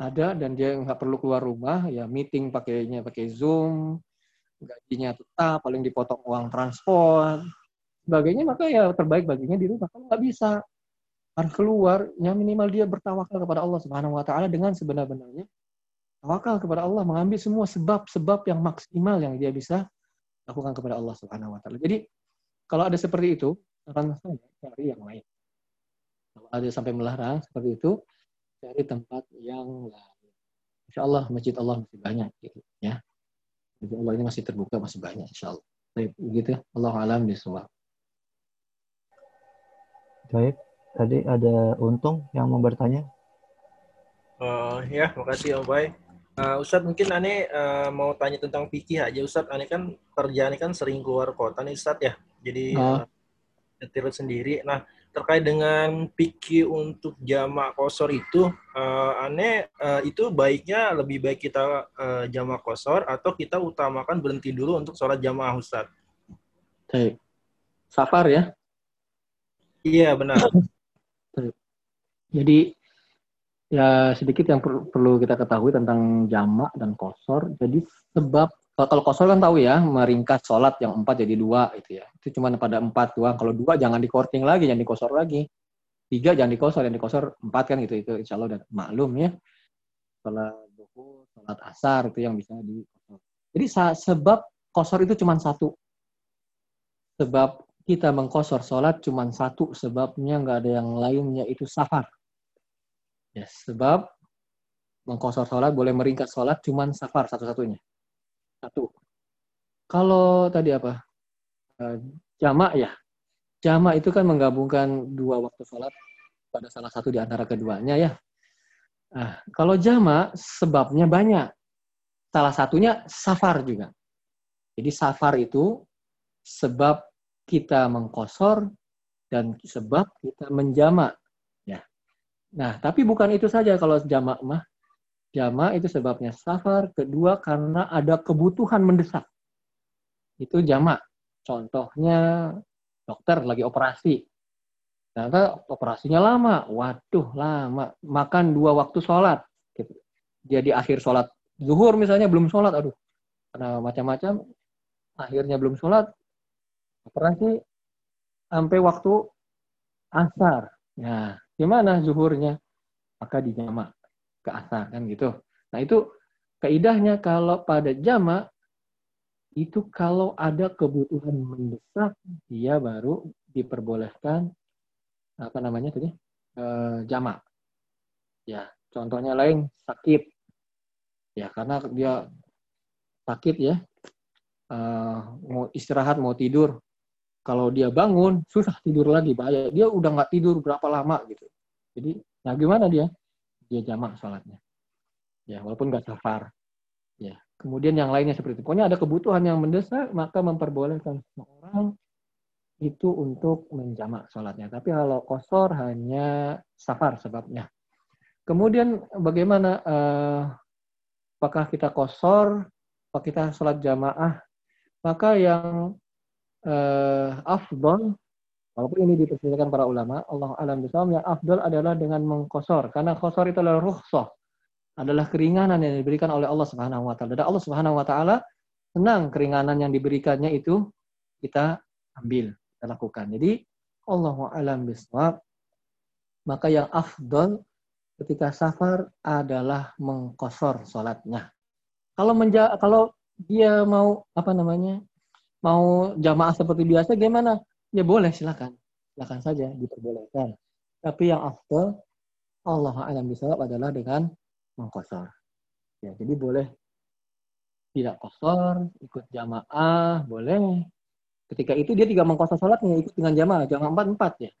ada dan dia nggak perlu keluar rumah ya meeting pakainya pakai zoom gajinya tetap paling dipotong uang transport sebagainya maka ya terbaik baginya di rumah kalau nggak bisa harus keluar yang minimal dia bertawakal kepada Allah Subhanahu wa taala dengan sebenar-benarnya tawakal kepada Allah mengambil semua sebab-sebab yang maksimal yang dia bisa lakukan kepada Allah Subhanahu wa taala. Jadi kalau ada seperti itu akan saya cari yang lain. Kalau ada sampai melarang seperti itu cari tempat yang lain. Insya Allah masjid Allah masih banyak gitu ya. Masjid Allah ini masih terbuka masih banyak insya Allah. Baik, begitu. Allah alam bisawab. Baik, tadi ada Untung yang mau bertanya. Uh, ya, makasih Om Bay. Uh, Ustadz mungkin Ane uh, mau tanya tentang fikih aja Ustadz. Ane kan kerjaan kan sering keluar kota nih Ustadz ya. Jadi uh. Uh, sendiri. Nah, terkait dengan fikih untuk jamak kosor itu, uh, Ane uh, itu baiknya lebih baik kita uh, jamak kosor atau kita utamakan berhenti dulu untuk sholat jamaah Ustadz? Baik. Safar ya? Iya benar. Jadi ya sedikit yang per perlu kita ketahui tentang jamak dan kosor. Jadi sebab kalau kosor kan tahu ya meringkas sholat yang empat jadi dua itu ya. Itu cuma pada empat doang. Kalau dua jangan dikorting lagi, jangan dikosor lagi. Tiga jangan dikosor, yang dikosor empat kan gitu itu insya Allah udah maklum ya. Sholat duhur, sholat asar itu yang bisa dikosor. Jadi sebab kosor itu cuma satu. Sebab kita mengkosor sholat cuma satu sebabnya nggak ada yang lain yaitu safar. Ya, sebab mengkosor sholat boleh meringkas sholat cuma safar satu-satunya. Satu. Kalau tadi apa? Eh, jamak ya. Jamak itu kan menggabungkan dua waktu sholat pada salah satu di antara keduanya ya. Nah, kalau jamak sebabnya banyak. Salah satunya safar juga. Jadi safar itu sebab kita mengkosor dan sebab kita menjamak. Ya. Nah, tapi bukan itu saja kalau jamak mah. Jamak itu sebabnya safar. Kedua karena ada kebutuhan mendesak. Itu jamak. Contohnya dokter lagi operasi. Ternyata operasinya lama. Waduh, lama. Makan dua waktu sholat. Gitu. Jadi akhir sholat zuhur misalnya belum sholat. Aduh, karena macam-macam. Akhirnya belum sholat, operasi sampai waktu asar. Nah, gimana zuhurnya? Maka dijamak ke asar kan gitu. Nah, itu keidahnya kalau pada jamak itu kalau ada kebutuhan mendesak dia baru diperbolehkan apa namanya tadi e, jamak ya contohnya lain sakit ya karena dia sakit ya e, mau istirahat mau tidur kalau dia bangun susah tidur lagi bahaya dia udah nggak tidur berapa lama gitu jadi Nah, gimana dia? Dia jamak sholatnya. Ya, walaupun nggak safar. Ya. Kemudian yang lainnya seperti itu. Pokoknya ada kebutuhan yang mendesak, maka memperbolehkan seorang itu untuk menjamak sholatnya. Tapi kalau kosor hanya safar sebabnya. Kemudian bagaimana uh, apakah kita kosor, apakah kita sholat jamaah? Maka yang uh, afdol Walaupun ini dipersilakan para ulama, Allah alam bisawab yang afdal adalah dengan mengkosor. Karena kosor itu adalah rukhsah. Adalah keringanan yang diberikan oleh Allah Subhanahu wa taala. Dan Allah Subhanahu wa taala senang keringanan yang diberikannya itu kita ambil, kita lakukan. Jadi Allah alam bisawab maka yang afdal ketika safar adalah mengkosor sholatnya. Kalau menja kalau dia mau apa namanya mau jamaah seperti biasa gimana? ya boleh silakan. Silakan saja diperbolehkan. Tapi yang afdal Allah alam bisawab adalah dengan mengkosor. Ya jadi boleh tidak kosor ikut jamaah boleh. Ketika itu dia tidak mengkosor sholatnya ikut dengan jamaah. Jamaah empat empat ya.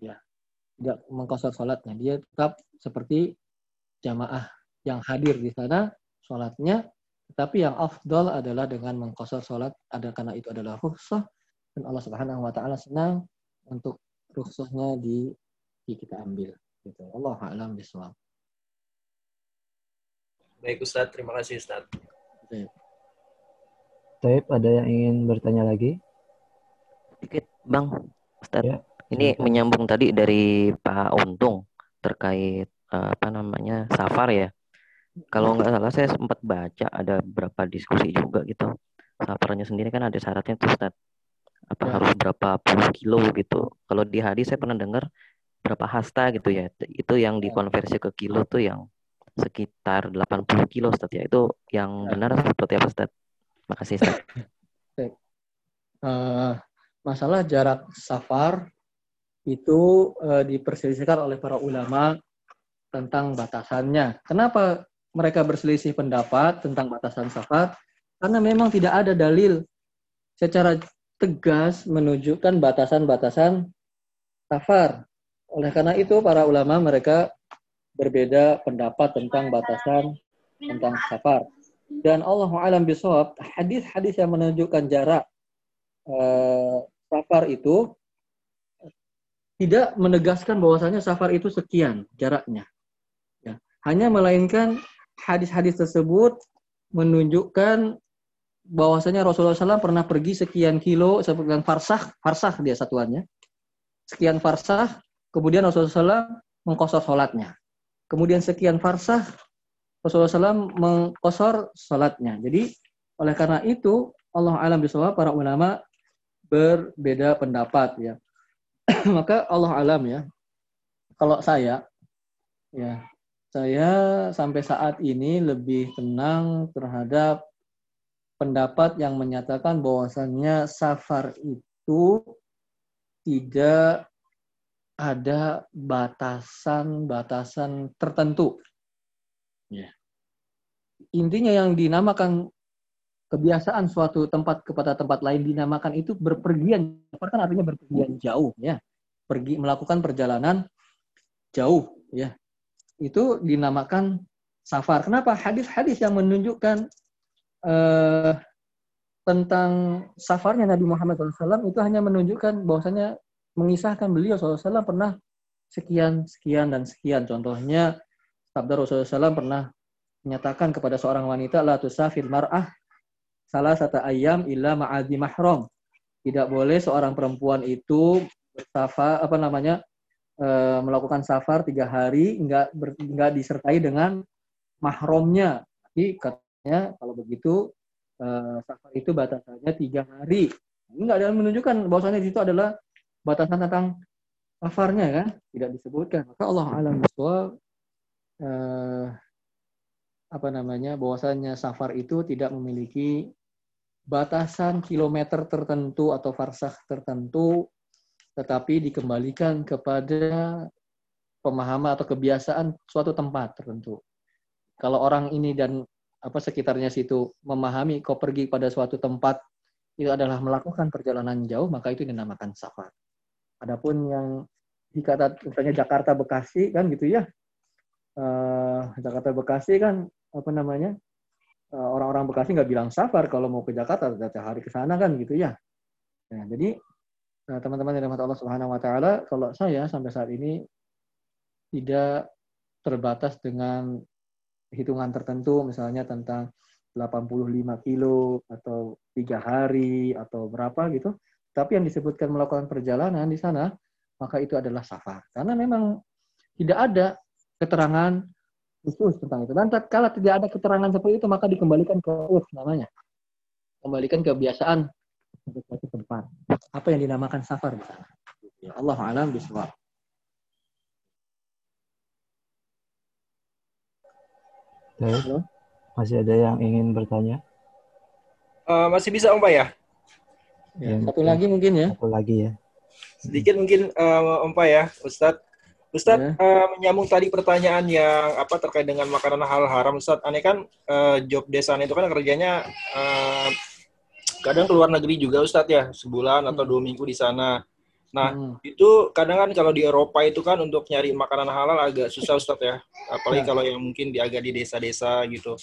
Ya tidak mengkosor sholatnya. Dia tetap seperti jamaah yang hadir di sana sholatnya tetapi yang afdal adalah dengan mengkosor sholat ada karena itu adalah rukhsah dan Allah Subhanahu wa taala senang untuk rukhsahnya di, di kita ambil gitu. Allah a'lam bishawab. Baik Ustaz, terima kasih Ustaz. Baik. ada yang ingin bertanya lagi? Sedikit, Bang. Ustaz. Ya, ini menyambung tadi dari Pak Untung terkait eh, apa namanya safar ya. Kalau nggak salah saya sempat baca ada beberapa diskusi juga gitu. Safarnya sendiri kan ada syaratnya tuh Ustaz apa ya. harus berapa puluh kilo gitu. Kalau di hadis saya pernah dengar berapa hasta gitu ya. Itu yang ya. dikonversi ke kilo tuh yang sekitar 80 kilo Ustaz ya. Itu yang ya. benar seperti apa Ustaz? Makasih Ustaz. Uh, masalah jarak safar itu uh, diperselisihkan oleh para ulama tentang batasannya. Kenapa mereka berselisih pendapat tentang batasan safar? Karena memang tidak ada dalil secara tegas menunjukkan batasan-batasan safar. Oleh karena itu para ulama mereka berbeda pendapat tentang batasan tentang safar. Dan Allah alam bisawab, hadis-hadis yang menunjukkan jarak eh, safar itu tidak menegaskan bahwasanya safar itu sekian jaraknya. Ya. Hanya melainkan hadis-hadis tersebut menunjukkan bahwasanya Rasulullah SAW pernah pergi sekian kilo, sekian farsah, farsah dia satuannya, sekian farsah, kemudian Rasulullah SAW mengkosor sholatnya. Kemudian sekian farsah, Rasulullah SAW mengkosor sholatnya. Jadi oleh karena itu Allah alam bisawab para ulama berbeda pendapat ya. Maka Allah alam ya. Kalau saya ya saya sampai saat ini lebih tenang terhadap pendapat yang menyatakan bahwasannya safar itu tidak ada batasan-batasan tertentu. Ya. Intinya yang dinamakan kebiasaan suatu tempat kepada tempat lain dinamakan itu berpergian. Kan artinya berpergian jauh ya. Pergi melakukan perjalanan jauh ya. Itu dinamakan safar. Kenapa? Hadis-hadis yang menunjukkan eh, tentang safarnya Nabi Muhammad SAW itu hanya menunjukkan bahwasanya mengisahkan beliau SAW pernah sekian, sekian, dan sekian. Contohnya, sabda Rasulullah SAW pernah menyatakan kepada seorang wanita, La tusafir mar'ah salah satu ayam illa ma'adhi mahram. Tidak boleh seorang perempuan itu bersafar, apa namanya, e, melakukan safar tiga hari, enggak, ber, enggak disertai dengan mahromnya. Jadi Ya, kalau begitu uh, safar itu batasannya tiga hari. Ini nggak ada menunjukkan bahwasanya itu adalah batasan tentang safarnya kan, tidak disebutkan. Maka Allah alam biswa uh, apa namanya bahwasanya safar itu tidak memiliki batasan kilometer tertentu atau farsah tertentu, tetapi dikembalikan kepada pemahaman atau kebiasaan suatu tempat tertentu. Kalau orang ini dan apa sekitarnya situ memahami kau pergi pada suatu tempat itu adalah melakukan perjalanan jauh maka itu dinamakan safar. Adapun yang di kata misalnya Jakarta Bekasi kan gitu ya. Uh, Jakarta Bekasi kan apa namanya uh, orang-orang Bekasi nggak bilang safar kalau mau ke Jakarta setiap hari ke sana kan gitu ya. Nah, jadi teman-teman yang Allah Subhanahu Wa Taala, kalau saya sampai saat ini tidak terbatas dengan hitungan tertentu, misalnya tentang 85 kilo atau tiga hari atau berapa gitu. Tapi yang disebutkan melakukan perjalanan di sana maka itu adalah safar. Karena memang tidak ada keterangan khusus tentang itu. Dan kalau tidak ada keterangan seperti itu, maka dikembalikan ke urf namanya. Kembalikan kebiasaan untuk suatu tempat. Apa yang dinamakan safar di sana. Ya Allah alam biswa. Baik. Masih ada yang ingin bertanya? Uh, masih bisa Om Pak ya? ya satu lagi mungkin ya. Satu lagi ya sedikit mungkin uh, Om ya, Ustadz. Ustadz yeah. uh, menyambung tadi pertanyaan yang apa terkait dengan makanan hal haram, Ustadz. Aneh kan uh, job desain itu kan kerjanya uh, kadang keluar negeri juga, Ustadz ya, sebulan atau dua minggu di sana. Nah, hmm. itu kadang kan kalau di Eropa itu kan untuk nyari makanan halal agak susah Ustadz ya. Apalagi ya. kalau yang mungkin di agak di desa-desa gitu.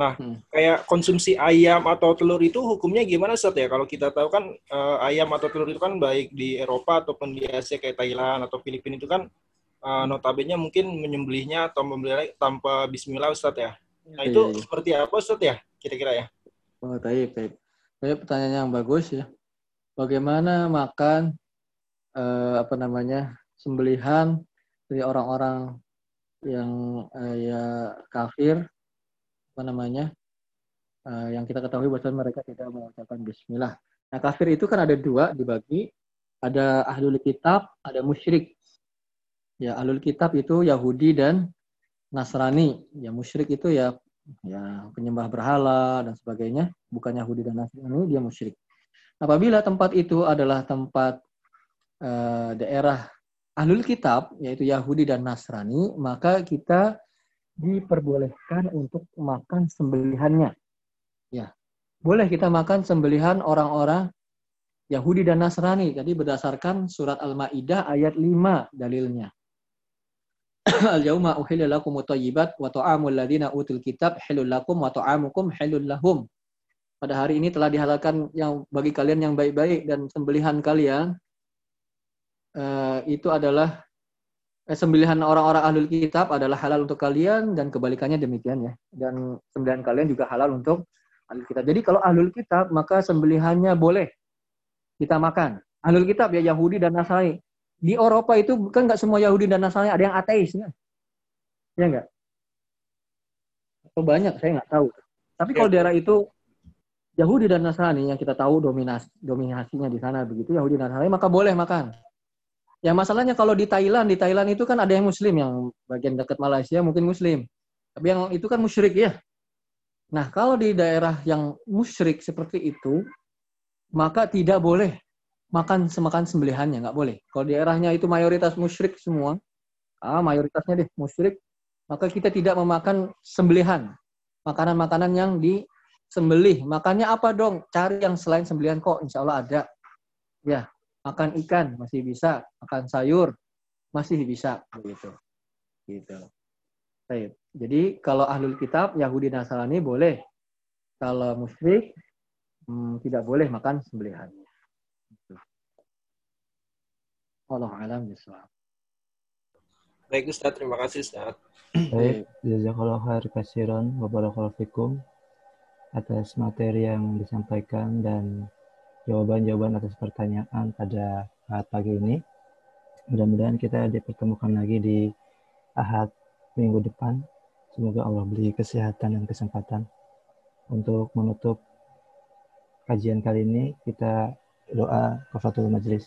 Nah, hmm. kayak konsumsi ayam atau telur itu hukumnya gimana Ustaz ya? Kalau kita tahu kan uh, ayam atau telur itu kan baik di Eropa ataupun di Asia kayak Thailand atau Filipina itu kan uh, notabene mungkin menyembelihnya atau membeli tanpa bismillah Ustaz ya. Nah, itu iya, iya. seperti apa Ustaz ya kira-kira ya? Oh, baik, baik. Baik pertanyaan yang bagus ya. Bagaimana makan uh, apa namanya? sembelihan dari orang-orang yang uh, ya kafir apa namanya uh, yang kita ketahui bahwa mereka tidak mengucapkan Bismillah. Nah kafir itu kan ada dua dibagi, ada ahlul kitab, ada musyrik. Ya ahlul kitab itu Yahudi dan Nasrani. Ya musyrik itu ya ya penyembah berhala dan sebagainya, bukan Yahudi dan Nasrani dia musyrik. Apabila tempat itu adalah tempat uh, daerah ahlul kitab yaitu Yahudi dan Nasrani, maka kita diperbolehkan untuk makan sembelihannya. Ya. Boleh kita makan sembelihan orang-orang Yahudi dan Nasrani. Jadi berdasarkan surat Al-Maidah ayat 5 dalilnya. Al-yauma uhilla lakum thayyibat wa ta'amul ladzina utul kitab halul lakum wa ta'amukum halul lahum. Pada hari ini telah dihalalkan yang bagi kalian yang baik-baik dan sembelihan kalian uh, itu adalah eh, sembelihan orang-orang ahlul kitab adalah halal untuk kalian dan kebalikannya demikian ya. Dan sembelihan kalian juga halal untuk ahlul kitab. Jadi kalau ahlul kitab maka sembelihannya boleh kita makan. Ahlul kitab ya Yahudi dan Nasrani. Di Eropa itu kan nggak semua Yahudi dan Nasrani ada yang ateis ya. Ya enggak? Atau banyak saya nggak tahu. Tapi kalau daerah itu Yahudi dan Nasrani yang kita tahu dominas dominasinya di sana begitu Yahudi dan Nasrani maka boleh makan. Ya masalahnya kalau di Thailand, di Thailand itu kan ada yang muslim yang bagian dekat Malaysia mungkin muslim. Tapi yang itu kan musyrik ya. Nah, kalau di daerah yang musyrik seperti itu, maka tidak boleh makan semakan sembelihannya, nggak boleh. Kalau daerahnya itu mayoritas musyrik semua, ah mayoritasnya deh musyrik, maka kita tidak memakan sembelihan. Makanan-makanan yang disembelih. Makannya apa dong? Cari yang selain sembelihan kok, insya Allah ada. Ya, makan ikan masih bisa, makan sayur masih bisa begitu. Gitu. Baik. Jadi kalau ahlul kitab Yahudi Nasrani boleh. Kalau musyrik hmm, tidak boleh makan sembelihan. Gitu. Allah alam bisawab. Baik Ustaz, terima kasih Ustaz. Baik, jazakallah khair kasiran wa fikum atas materi yang disampaikan dan jawaban-jawaban atas pertanyaan pada saat pagi ini. Mudah-mudahan kita dipertemukan lagi di Ahad minggu depan. Semoga Allah beri kesehatan dan kesempatan. Untuk menutup kajian kali ini, kita doa kafatul majlis.